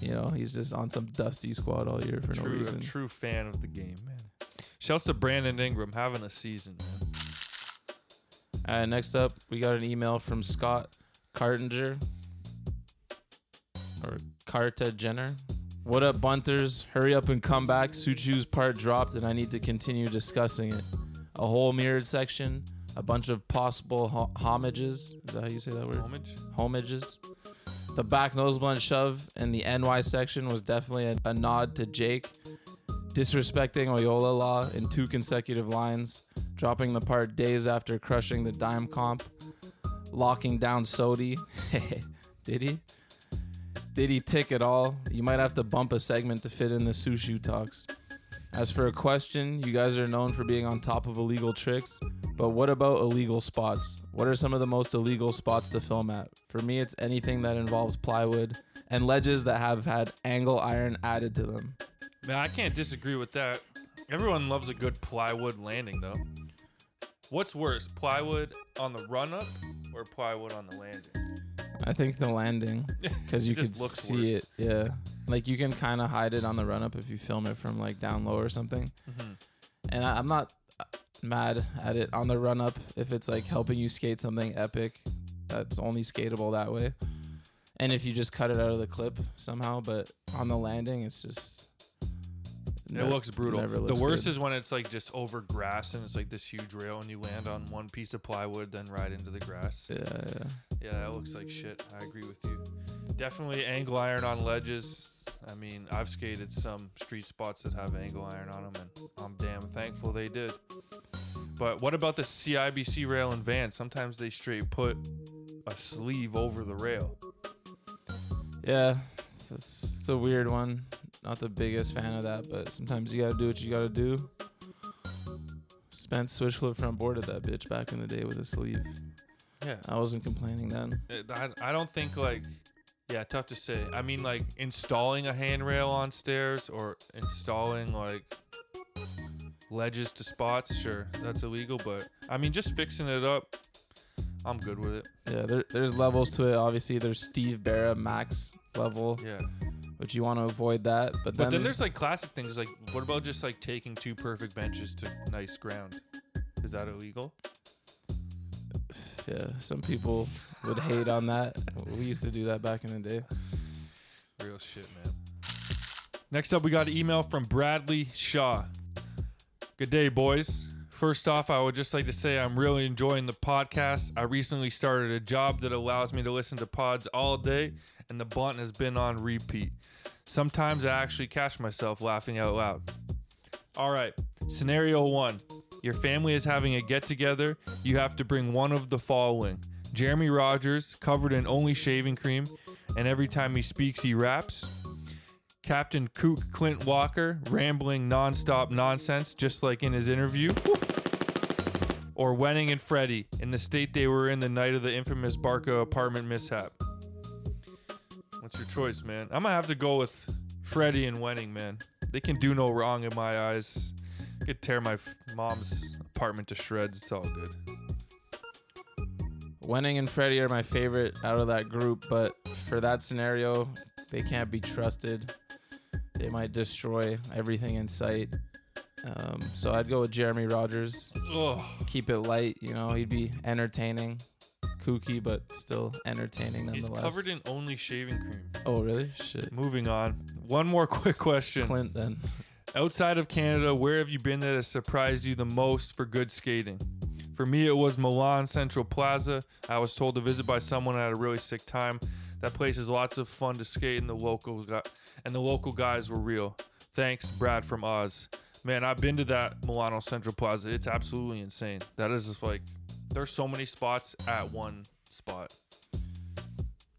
you know he's just on some dusty squad all year for no
true, a
reason.
true fan of the game, man. Shouts to Brandon Ingram having a season, man.
All right, next up, we got an email from Scott Cartinger or Carta Jenner. What up, bunters? Hurry up and come back. Suciu's part dropped, and I need to continue discussing it. A whole mirrored section, a bunch of possible ho- homages. Is that how you say that word?
Homage.
Homages. The back nose blunt shove in the NY section was definitely a, a nod to Jake, disrespecting Oyola Law in two consecutive lines, dropping the part days after crushing the dime comp, locking down Sodi. [laughs] Did he? Did he tick at all? You might have to bump a segment to fit in the sushi talks. As for a question, you guys are known for being on top of illegal tricks, but what about illegal spots? What are some of the most illegal spots to film at? For me, it's anything that involves plywood and ledges that have had angle iron added to them.
Man, I can't disagree with that. Everyone loves a good plywood landing, though. What's worse, plywood on the run up or plywood on the landing?
I think the landing, [laughs] because you could see
worse.
it. Yeah, like you can kind of hide it on the run up if you film it from like down low or something.
Mhm.
And I, I'm not uh, mad at it on the run up if it's like helping you skate something epic that's only skatable that way. And if you just cut it out of the clip somehow, but on the landing, it's just.
It
nev-
looks brutal.
never
The worst
good.
is when it's like just over grass and it's like this huge rail and you land on one piece of plywood, then right into the grass.
Yeah, yeah.
Yeah, that looks like shit. I agree with you. Definitely angle iron on ledges. I mean, I've skated some street spots that have angle iron on them, and I'm damn thankful they did. But what about the CIBC rail and van? Sometimes they straight put a sleeve over the rail.
Yeah, it's, it's a weird one. Not the biggest fan of that, but sometimes you gotta do what you gotta do. Spence switch flip front boarded that bitch back in the day with a sleeve.
Yeah.
I wasn't complaining then.
I, I don't think like yeah tough to say i mean like installing a handrail on stairs or installing like ledges to spots sure that's illegal but i mean just fixing it up i'm good with it
Yeah, there, there's levels to it. Obviously, there's Steve Barra max level,
yeah
but you want to avoid that. But then,
But then there's like classic things like what about just like taking two perfect benches to nice ground? Is that illegal?
Yeah, some people would hate on that. We used to do that back in the day.
Real shit, man. Next up, we got an email from Bradley Shaw. Good day, boys. First off, I would just like to say I'm really enjoying the podcast. I recently started a job that allows me to listen to pods all day, and the Bunt has been on repeat. Sometimes I actually catch myself laughing out loud. All right, scenario one your family is having a get together. You have to bring one of the following Jeremy Rogers, covered in only shaving cream, and every time he speaks, he raps. Captain Kook Clint Walker, rambling nonstop nonsense, just like in his interview. Or Wenning and Freddie, in the state they were in the night of the infamous Barco apartment mishap. What's your choice, man? I'm gonna have to go with Freddie and Wenning, man. They can do no wrong in my eyes. Could tear my f- mom's apartment to shreds. It's all good.
Wenning and Freddie are my favorite out of that group, but for that scenario, they can't be trusted. They might destroy everything in sight. Um, so I'd go with Jeremy Rogers.
Ugh.
Keep it light, you know. He'd be entertaining, kooky, but still entertaining
He's
nonetheless.
covered in only shaving cream.
oh, really? Shit.
Moving on. One more [laughs] quick question.
Clint then.
Outside of Canada, where have you been that has surprised you the most for good skating? For me, it was Milan Central Plaza. I was told to visit by someone had a really sick time. That place is lots of fun to skate, and the local gu- and the local guys were real. Thanks, Brad from Oz. Man, I've been to that Milano Central Plaza. It's absolutely insane. That is just like there's so many spots at one spot.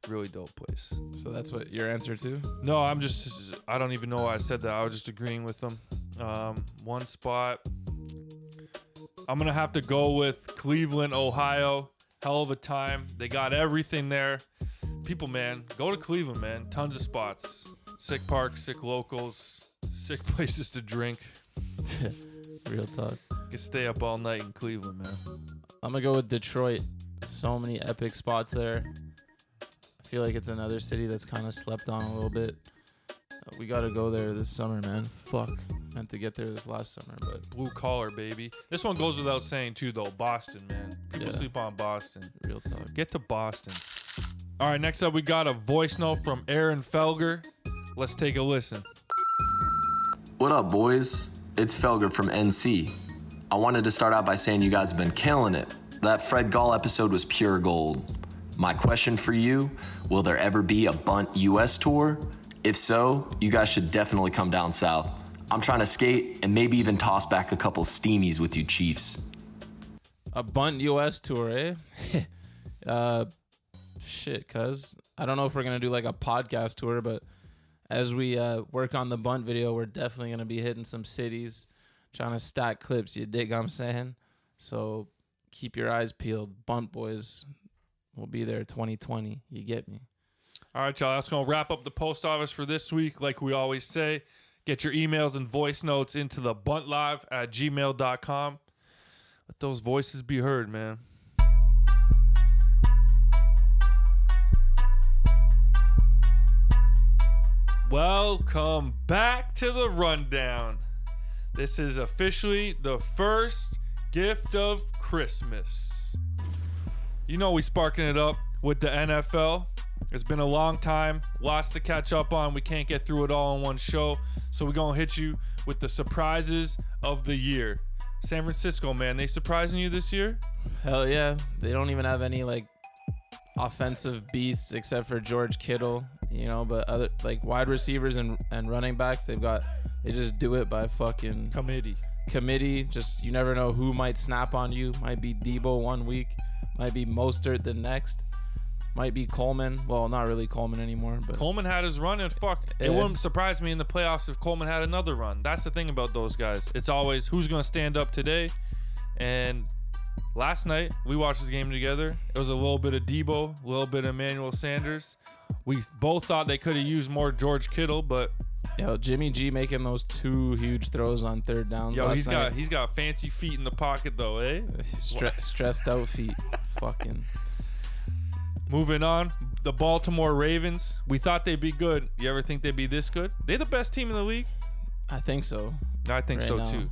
Really dope place.
So that's what your answer to?
No, I'm just. I don't even know why I said that. I was just agreeing with them. Um, one spot. I'm gonna have to go with Cleveland, Ohio. Hell of a time. They got everything there. People, man, go to Cleveland, man. Tons of spots. Sick parks, sick locals, sick [laughs] places to drink. [laughs]
Real talk.
You can stay up all night in Cleveland, man.
I'm gonna go with Detroit. So many epic spots there. I feel like it's another city that's kind of slept on a little bit. Uh, we gotta go there this summer, man. Fuck, meant to get there this last summer, but
Blue collar, baby. This one goes without saying too, though. Boston, man. People
Yeah.
sleep on Boston.
real talk.
Get to Boston. All right, next up, we got a voice note from Aaron Felger. Let's take a listen.
What up, boys? It's Felger from NC. I wanted to start out by saying you guys have been killing it. That Fred Gall episode was pure gold. My question for you will there ever be a Bunt US tour? If so, you guys should definitely come down south. I'm trying to skate and maybe even toss back a couple steamies with you Chiefs.
A Bunt US tour, eh? [laughs] uh, shit, cuz I don't know if we're gonna do like a podcast tour, but as we uh, work on the Bunt video, we're definitely gonna be hitting some cities, trying to stack clips. You dig what I'm saying? So keep your eyes peeled. Bunt boys will be there 2020. You get me?
All right, y'all. That's going to wrap up the post office for this week. Like we always say, get your emails and voice notes into the buntlive at gmail.com. Let those voices be heard, man. Welcome back to the rundown. This is officially the first gift of Christmas. You know we sparking it up with the NFL. It's been a long time, lots to catch up on. We can't get through it all in one show, so we're gonna hit you with the surprises of the year. San Francisco, man, they surprising you this year?
Hell yeah. They don't even have any like offensive beasts except for George Kittle, you know, but other like wide receivers and, and running backs, they've got they just do it by fucking
Committee.
committee. Just you never know who might snap on you. Might be Deebo one week, might be Mostert the next, might be Coleman. Well, not really Coleman anymore, but
Coleman had his run, and fuck, it
Yeah.
wouldn't surprise me in the playoffs if Coleman had another run. That's the thing about those guys. It's always who's gonna stand up today. And last night we watched the game together. It was a little bit of Deebo, a little bit of Emmanuel Sanders. We both thought they could have used more George Kittle, but
yo, Jimmy G making those two huge throws on third downs.
yo,
last
he's
night.
got he's got fancy feet in the pocket though, eh? [laughs]
Stre- stressed out feet. Fucking
Moving on, the Baltimore Ravens. We thought they'd be good. You ever think they'd be this good? They're the best team in the league.
I think so.
I think
right
so
now.
too.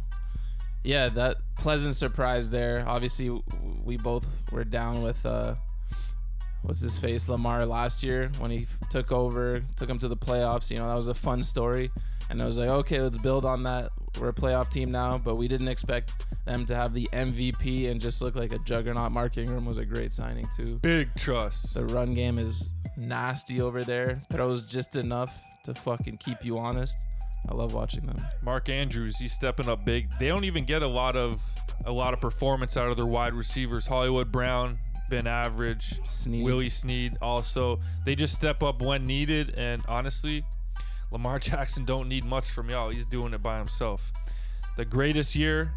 Yeah, that pleasant surprise there. Obviously, we both were down with uh, what's his face Lamar last year when he f- took over, took him to the playoffs. You know, that was a fun story, and I was like, okay, let's build on that. We're a playoff team now, but we didn't expect them to have the MVP and just look like a juggernaut. Mark Ingram was a great signing too.
Big trust.
The run game is nasty over there. Throws just enough to fucking keep you honest. I love watching them.
Mark Andrews, he's stepping up big. They don't even get a lot of a lot of performance out of their wide receivers. Hollywood Brown been average.
Snead.
Willie Snead also. They just step up when needed. And honestly, Lamar [laughs] Jackson don't need much from y'all. He's doing it by himself. The greatest year,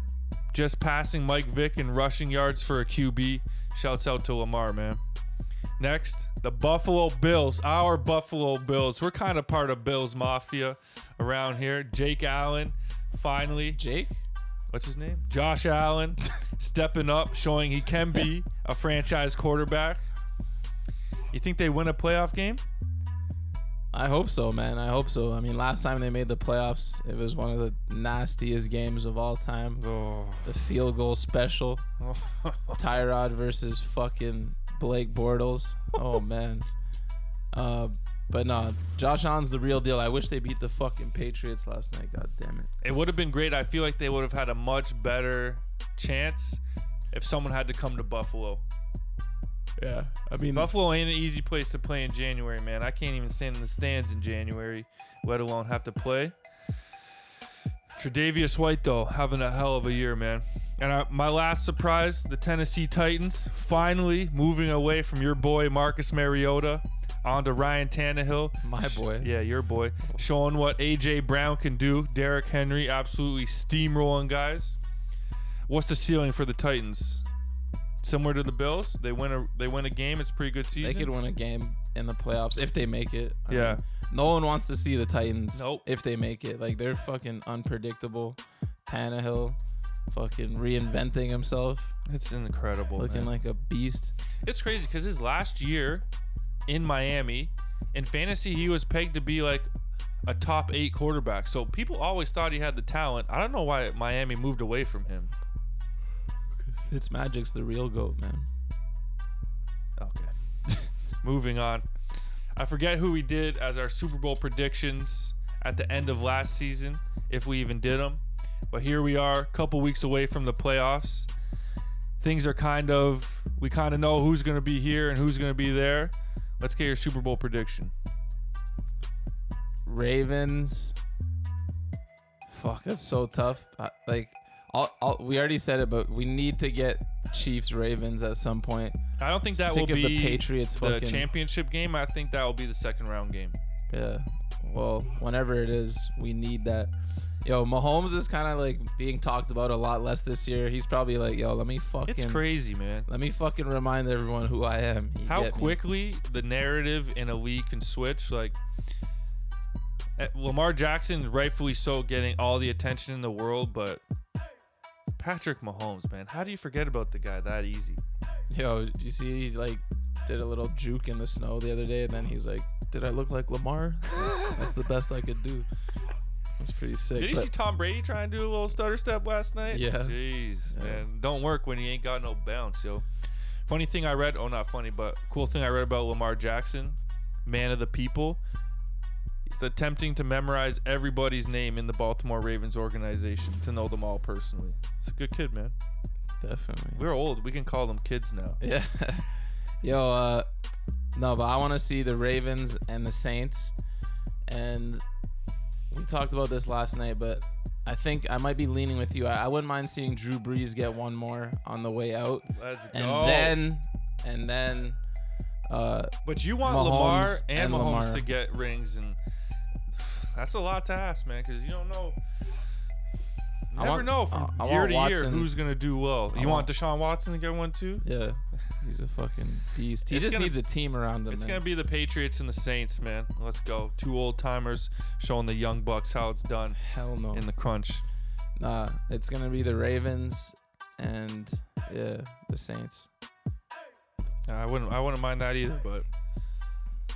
just passing Mike Vick in rushing yards for a QB. Shouts out to Lamar, man. Next, the Buffalo Bills, our Buffalo Bills. We're kind of part of Bills Mafia around here. Jake Allen, finally.
Jake?
What's his name? Josh Allen, [laughs] stepping up, showing he can be a franchise quarterback. You think they win a playoff game?
I hope so, man. I hope so. I mean, last time they made the playoffs, it was one of the nastiest games of all time.
Oh.
The field goal special. [laughs] Tyrod versus fucking Blake Bortles. Oh man. Uh, but no, Josh Allen's the real deal. I wish they beat the fucking Patriots last night. God damn it.
It would have been great. I feel like they would have had a much better chance if someone had to come to Buffalo.
Yeah, I mean
Buffalo ain't an easy place to play in January, man. I can't even stand in the stands in January, let alone have to play. Tre'Davious White though, having a hell of a year, man. And I, my last surprise, the Tennessee Titans finally moving away from your boy Marcus Mariota onto Ryan Tannehill.
My boy.
Yeah, your boy. Showing what AJ Brown can do. Derrick Henry absolutely steamrolling guys. What's the ceiling for the Titans? Similar to the Bills, they win a they win a game. It's a pretty good season.
They could win a game in the playoffs if they make it. I
Yeah.
mean, no one wants to see the Titans
Nope.
if they make it. Like they're fucking unpredictable. Tannehill fucking reinventing himself,
It's incredible.
looking
man.
like a beast.
It's crazy because his last year in Miami, in fantasy, he was pegged to be like a top eight quarterback. So people always thought he had the talent. I don't know why Miami moved away from him.
Fitzmagic's the real goat, man.
Okay. [laughs] Moving on. I forget who we did as our Super Bowl predictions at the end of last season, if we even did them. But here we are, a couple weeks away from the playoffs. Things are kind of, we kind of know who's going to be here and who's going to be there. Let's get your Super Bowl prediction.
Ravens. Fuck, that's so tough. Like, I'll, I'll, we already said it, but we need to get Chiefs Ravens at some point.
I don't think that
Sick
will be
the Patriots
the
fucking-
championship game. I think that will be the second round game.
Yeah. Well, whenever it is, we need that. Yo, Mahomes is kind of like being talked about a lot less this year. He's probably like, yo, let me fucking.
It's crazy, man.
Let me fucking remind everyone who I am. You
how quickly the narrative in a league can switch. Like eh, Lamar Jackson, rightfully so, getting all the attention in the world, but Patrick Mahomes, man, how do you forget about the guy that easy?
Yo, you see he like did a little juke in the snow the other day, and then he's like, "Did I look like Lamar? That's the best I could do." That's pretty sick.
Did you see Tom Brady try and do a little stutter step last night?
Yeah.
Jeez,
Yeah.
man, don't work when you ain't got no bounce, yo. Funny thing I read, oh not funny, but cool thing I read about Lamar Jackson, man of the people. He's attempting to memorize everybody's name in the Baltimore Ravens organization to know them all personally. It's a good kid, man.
Definitely.
We're old. We can call them kids now. [laughs]
Yeah. Yo, uh no, but I want to see the Ravens and the Saints. And we talked about this last night, but I think I might be leaning with you. I, I wouldn't mind seeing Drew Brees get one more on the way out.
Let's
And
go.
then and then uh
But you want
Mahomes
Lamar and,
and
Mahomes
Lamar.
to get rings, and [sighs] that's a lot to ask, man, because you don't know.
I
never
want-
know from
I- I
year
want
to year
Watson-
who's gonna do well. You want
want-
Deshaun Watson to get one too?
yeah, he's a fucking beast. He
It's
just
gonna-
needs a team around him.
It's
man.
gonna be the Patriots and the Saints, man. Let's go. Two old timers showing the young bucks how it's done
Hell no.
in the crunch.
Nah, it's gonna be the Ravens and yeah, the Saints.
I wouldn't. I wouldn't mind that either. But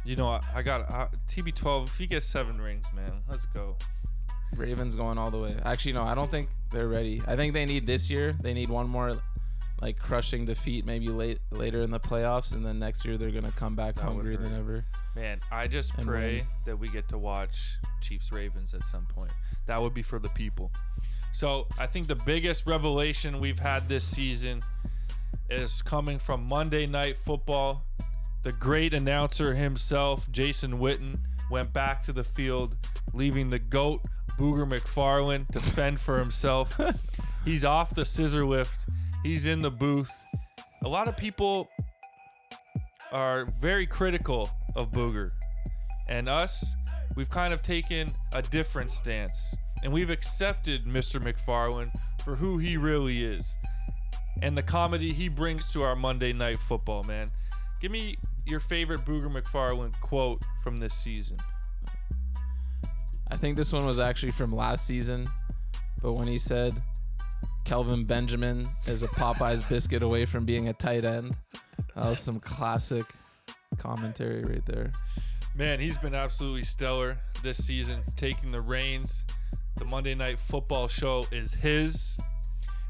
You know, I, I got uh, TB12. If he gets seven rings, man, let's go.
Ravens going all the way. Actually, no, I don't think they're ready. I think they need this year. They need one more, like crushing defeat, maybe late later in the playoffs, and then next year they're gonna come back
That
hungrier than ever.
Man, I just pray
win.
that we get to watch Chiefs Ravens at some point. That would be for the people. So I think the biggest revelation we've had this season is coming from Monday Night Football. The great announcer himself, Jason Witten, went back to the field, leaving the GOAT, Booger McFarland, to fend for himself. [laughs] He's off the scissor lift, he's in the booth. A lot of people are very critical of Booger. And us, we've kind of taken a different stance. And we've accepted Mr. McFarland for who he really is. And the comedy he brings to our Monday night football, man. Give me your favorite Booger McFarland quote from this season.
I think this one was actually from last season, but when he said Kelvin Benjamin is a Popeye's [laughs] biscuit away from being a tight end, that was some classic commentary right there.
Man, he's been absolutely stellar this season, taking the reins. The Monday Night Football show is his.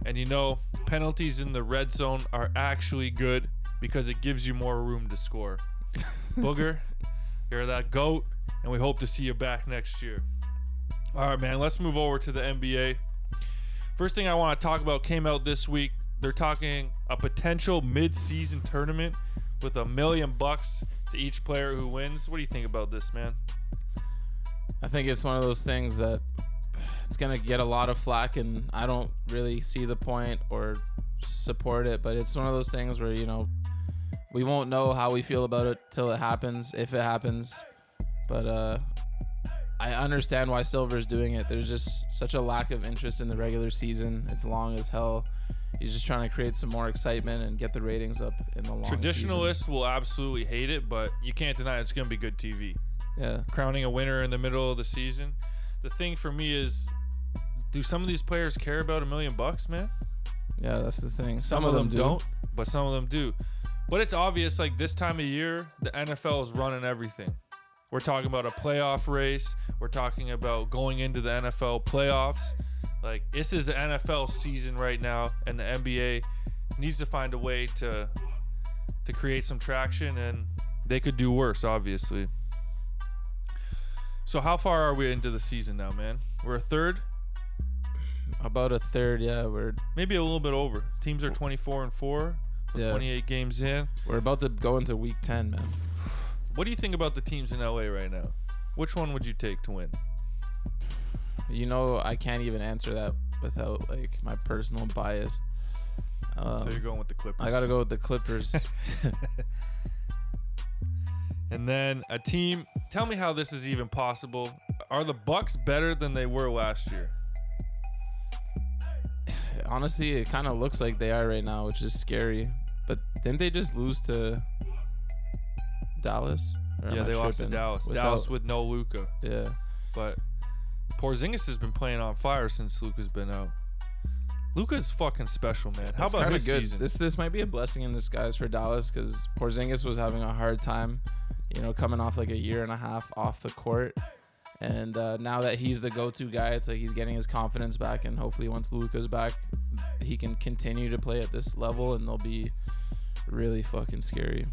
And you know, penalties in the red zone are actually good because it gives you more room to score. [laughs] Booger, you're that GOAT, and we hope to see you back next year. All right, man, let's move over to the NBA. First thing I want to talk about came out this week. They're talking a potential mid-season tournament with a million bucks to each player who wins. What do you think about this, man?
I think it's one of those things that it's gonna get a lot of flack, and I don't really see the point or support it. But it's one of those things where you know we won't know how we feel about it till it happens, if it happens. But uh, I understand why Silver's doing it. There's just such a lack of interest in the regular season. It's long as hell. He's just trying to create some more excitement and get the ratings up in the long season.
Traditionalists will absolutely hate it, but you can't deny it's going to be good TV.
Yeah.
Crowning a winner in the middle of the season. The thing for me is, do some of these players care about a million bucks, man?
Yeah, that's the thing.
Some, of them, don't, but some of them do. But it's obvious, like this time of year, the NFL is running everything. We're talking about a playoff race. We're talking about going into the NFL playoffs. Like this is the NFL season right now, and the NBA needs to find a way to to create some traction, and they could do worse, obviously. So how far are we into the season now, man? We're a third,
About a third, yeah. We're
maybe a little bit over. Teams are 24 and four.
Yeah.
28 games in.
we're about to go into week ten, man.
What do you think about the teams in LA right now? Which one would you take to win?
You know, I can't even answer that without like my personal bias. Um,
so you're going with the Clippers.
I gotta go with the Clippers. [laughs]
And then a team. Tell me how this is even possible. Are the Bucks better than they were last year?
Honestly, it kind of looks like they are right now, which is scary. But didn't they just lose to Dallas?
Yeah, they lost to? Dallas.
Without-
Dallas with no Luka,
yeah.
but Porzingis has been playing on fire since Luka's been out. Luka's fucking special, man. How
It's
about
kinda good.
season?
This this might be a blessing in disguise for Dallas because Porzingis was having a hard time, you know, coming off like a year and a half off the court, and uh, now that he's the go-to guy, it's like he's getting his confidence back, and hopefully once Luka's back, he can continue to play at this level, and they'll be really fucking scary.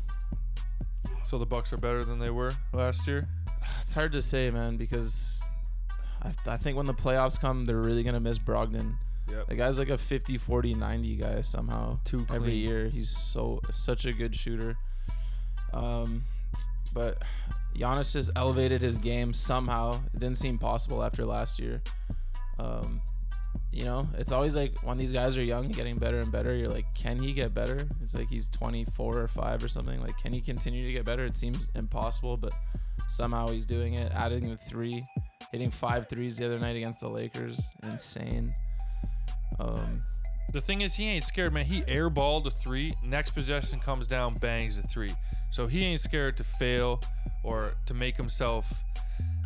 So the Bucks are better than they were last year. [sighs]
It's hard to say, man, because I, I think when the playoffs come, they're really gonna miss Brogdon.
Yep.
The guy's like a 50 40 90 guy somehow.
Too
every year. He's so such a good shooter. Um but Giannis just elevated his game somehow. It didn't seem possible after last year. Um you know, it's always like when these guys are young, getting better and better. You're like, can he get better? It's like he's 24 or 5 or something. Like, can he continue to get better? It seems impossible, but somehow he's doing it. Adding the three, hitting five threes the other night against the Lakers, insane. Um,
The thing is, he ain't scared, man. He airballed a three. Next possession comes down, bangs a three. So he ain't scared to fail or to make himself.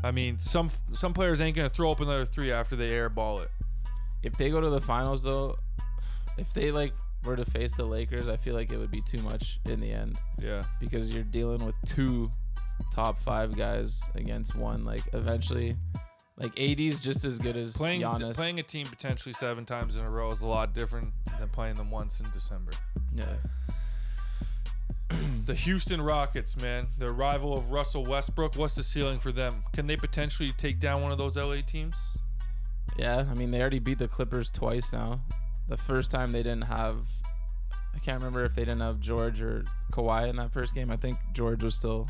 I mean, some some players ain't gonna throw up another three after they airball it.
If they go to the finals, though, if they like were to face the Lakers, I feel like it would be too much in the end
Yeah.
because you're dealing with two top five guys against one. Like eventually, like AD's just as good as
Playing
Giannis.
playing a team potentially seven times in a row is a lot different than playing them once in December.
yeah. [clears throat]
The Houston Rockets, man, the rival of Russell Westbrook. What's the ceiling for them? Can they potentially take down one of those LA teams?
Yeah, I mean they already beat the Clippers twice now. The first time they didn't have I can't remember if they didn't have George or Kawhi in that first game. I think George was still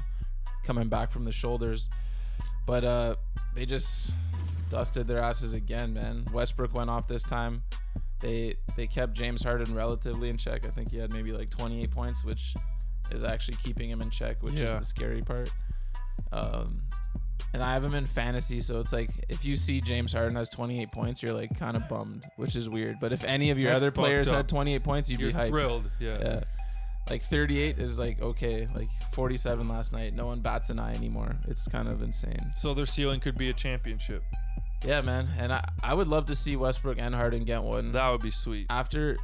coming back from the shoulders. But uh they just dusted their asses again, man. Westbrook went off this time. They they kept James Harden relatively in check. I think he had maybe like 28 points, which is actually keeping him in check, which is the scary part. Um, and I have him in fantasy, so it's like if you see James Harden has 28 points, you're like kind of bummed, which is weird. But if any of your
That's
other players
fucked
had 28 points, you'd
You're
be hyped.
thrilled. Yeah.
Yeah. Like 38 is like okay. Like 47 last night, no one bats an eye anymore. It's kind of insane.
So their ceiling could be a championship.
Yeah, man. And I, I would love to see Westbrook and Harden get one.
That would be sweet.
After,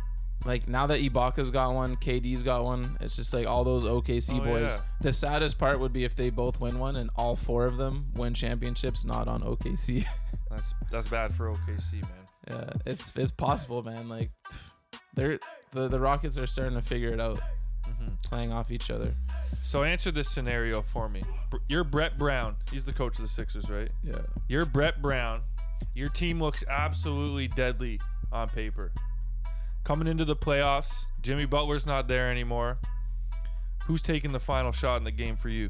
like, now that Ibaka's got one, KD's got one, it's just like all those OKC
Oh,
boys.
yeah.
The saddest part would be if they both win one and all four of them win championships, not on OKC. [laughs]
That's that's bad for OKC, man.
yeah, it's it's possible, man. Like, [sighs] they're the the Rockets are starting to figure it out,
Mm-hmm.
playing off each other.
So answer this scenario for me. You're Brett Brown. He's the coach of the Sixers, right?
Yeah.
You're Brett Brown. Your team looks absolutely deadly on paper. Coming into the playoffs, Jimmy Butler's not there anymore. Who's taking the final shot in the game for you?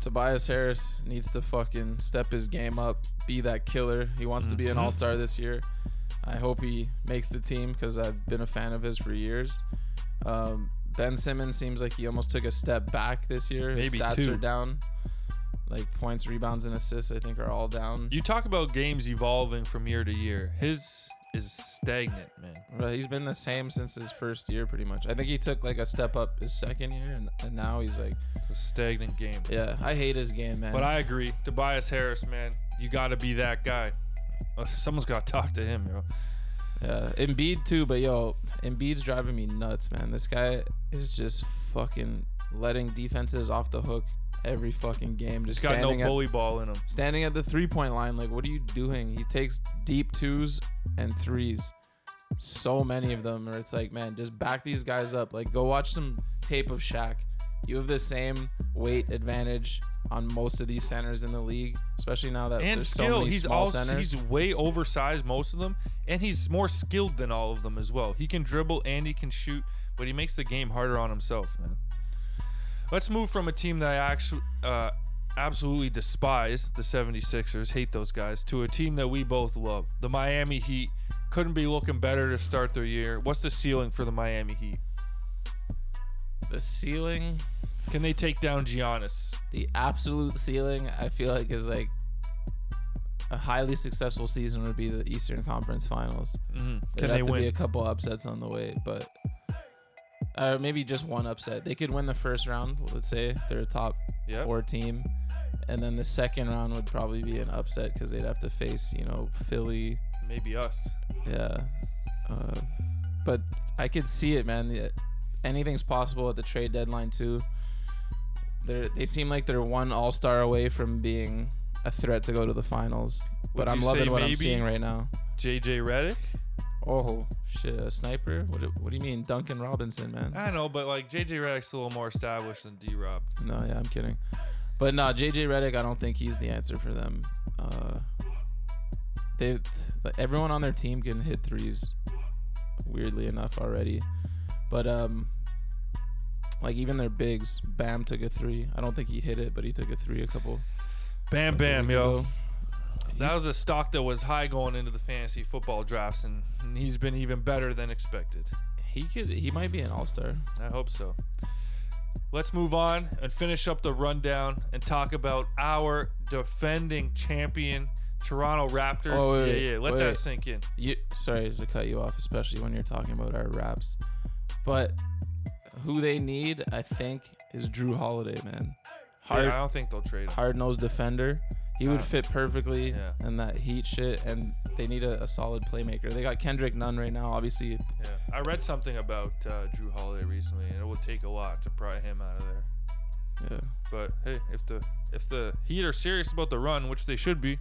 Tobias Harris needs to fucking step his game up, be that killer. He wants to be an all star this year. I hope he makes the team because I've been a fan of his for years. Um, ben Simmons seems like he almost took a step back this year. His
Maybe
stats
two.
are down. Like points, rebounds, and assists, I think are all down.
You talk about games evolving from year to year. His is stagnant, man.
But he's been the same since his first year, pretty much. I think he took like a step up his second year, and, and now he's like,
It's a stagnant game.
yeah, I hate his game, man.
But I agree. Tobias Harris, man, you got to be that guy. Uh, someone's got to talk to him, yo.
Yeah, Embiid too, but yo, Embiid's driving me nuts, man. This guy is just fucking letting defenses off the hook every fucking game. Just
got no
standing at,
bully ball in him.
standing at the three point line. Like, what are you doing? He takes deep twos and threes, so many of them. Where it's like, man, just back these guys up. Like, go watch some tape of Shaq. You have the same weight advantage on most of these centers in the league, especially now that
And
there's so many
he's
small
also
centers.
he's way oversized most of them, and he's more skilled than all of them as well. He can dribble and he can shoot, but he makes the game harder on himself, man. Let's move from a team that I actually uh, absolutely despise, the 76ers, hate those guys, to a team that we both love, the Miami Heat. Couldn't be looking better to start their year. What's the ceiling for the Miami Heat?
the ceiling
Can they take down Giannis?
the absolute ceiling i feel like is like a highly successful season would be the eastern conference finals
Mhm. Can they win?
be a couple upsets on the way but uh, maybe just one upset. They could win the first round let's say they're a top
Yep.
four team. And then the second round would probably be an upset because they'd have to face you know philly.
Maybe us.
yeah. Uh, but i could see it man. The- anything's possible at the trade deadline too. They they seem like they're one all-star away from being a threat to go to the finals.
Would
but i'm loving what i'm seeing right now.
JJ Redick?
Oh shit a sniper what do, what do you mean duncan robinson man
I know, but like JJ Redick's a little more established than D Rob.
no yeah i'm kidding but no jj Redick, i don't think he's the answer for them uh they like, everyone on their team can hit threes weirdly enough already but um like even their bigs bam took a three i don't think he hit it but he took a three a couple
Bam Bam, yo.
ago.
That was a stock that was high going into the fantasy football drafts, and and he's been even better than expected.
he could he might be an all-star
I hope so. Let's move on and finish up the rundown and talk about our defending champion, Toronto Raptors.
Oh, wait,
yeah, yeah. Let
wait,
that sink in.
You sorry to cut you off, especially when you're talking about our raps. But who they need, I think, is Jrue Holiday, man. Hard
Yeah, I don't think they'll trade him.
hard nosed defender. He would fit perfectly
yeah.
in that heat shit and they need a, a solid playmaker. They got Kendrick Nunn right now, obviously.
Yeah, I read something about uh, Jrue Holiday recently, and it will take a lot to pry him out of there.
Yeah.
But hey, if the if the Heat are serious about the run, which they should be,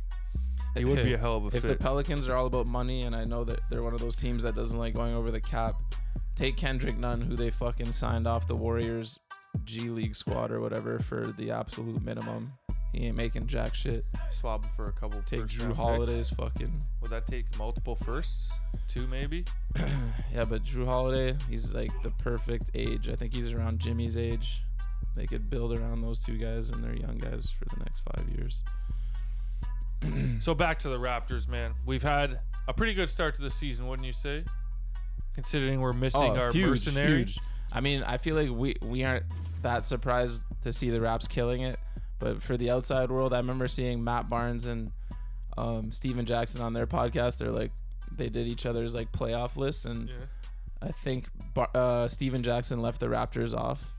he would be a hell of a
if the. Pelicans are all about money, and I know that they're one of those teams that doesn't like going over the cap, take Kendrick Nunn, who they fucking signed off the Warriors G League squad or whatever for the absolute minimum. He ain't making jack shit.
Swap him for a couple.
Take
first
Jrue
round
Holiday's
picks.
fucking.
Would that take multiple firsts? Two maybe. [clears throat]
Yeah, but Jrue Holiday, he's like the perfect age. I think he's around Jimmy's age. They could build around those two guys and they're young guys for the next five years. [clears throat]
So back to the Raptors, man. We've had a pretty good start to the season, wouldn't you say? Considering we're missing oh, our
Oh, huge,
mercenary.
huge. I mean, I feel like we we aren't that surprised to see the Raps killing it, but for the outside world, I remember seeing Matt Barnes and um, Stephen Jackson on their podcast. They're like they did each other's like playoff lists, and
Yeah.
I think Bar- uh, Stephen Jackson left the Raptors off,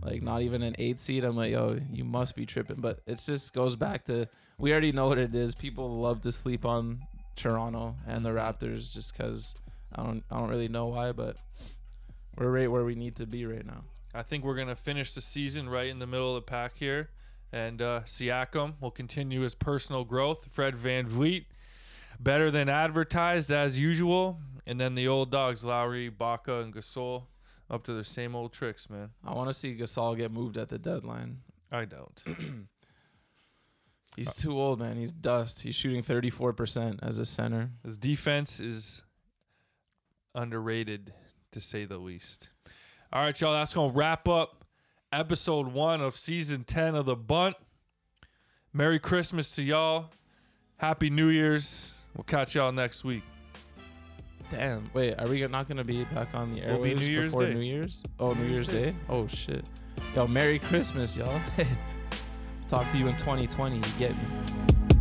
like not even an eight seed. I'm like, yo, you must be tripping. But it just goes back to we already know what it is. People love to sleep on Toronto and the Raptors just because I don't I don't really know why, but we're right where we need to be right now.
I think we're gonna finish the season right in the middle of the pack here, and uh, Siakam will continue his personal growth. Fred VanVleet, better than advertised as usual, and then the old dogs Lowry, Baca, and Gasol up to their same old tricks, man.
I want to see Gasol get moved at the deadline.
I don't. [clears throat]
He's too old, man. He's dust. He's shooting 34% as a center.
His defense is underrated, to say the least. All right, y'all. That's gonna wrap up episode one of season ten of the Bunt. Merry Christmas to y'all. Happy New Year's. We'll catch y'all next week.
Damn. Wait, are we not going to be back on the airwaves
We'll be New Year's
before
Day.
New Year's? Oh, New,
New
Year's
Year's
Day? Oh, shit. Yo, Merry Christmas, y'all. [laughs] Talk to you in 2020. You get me.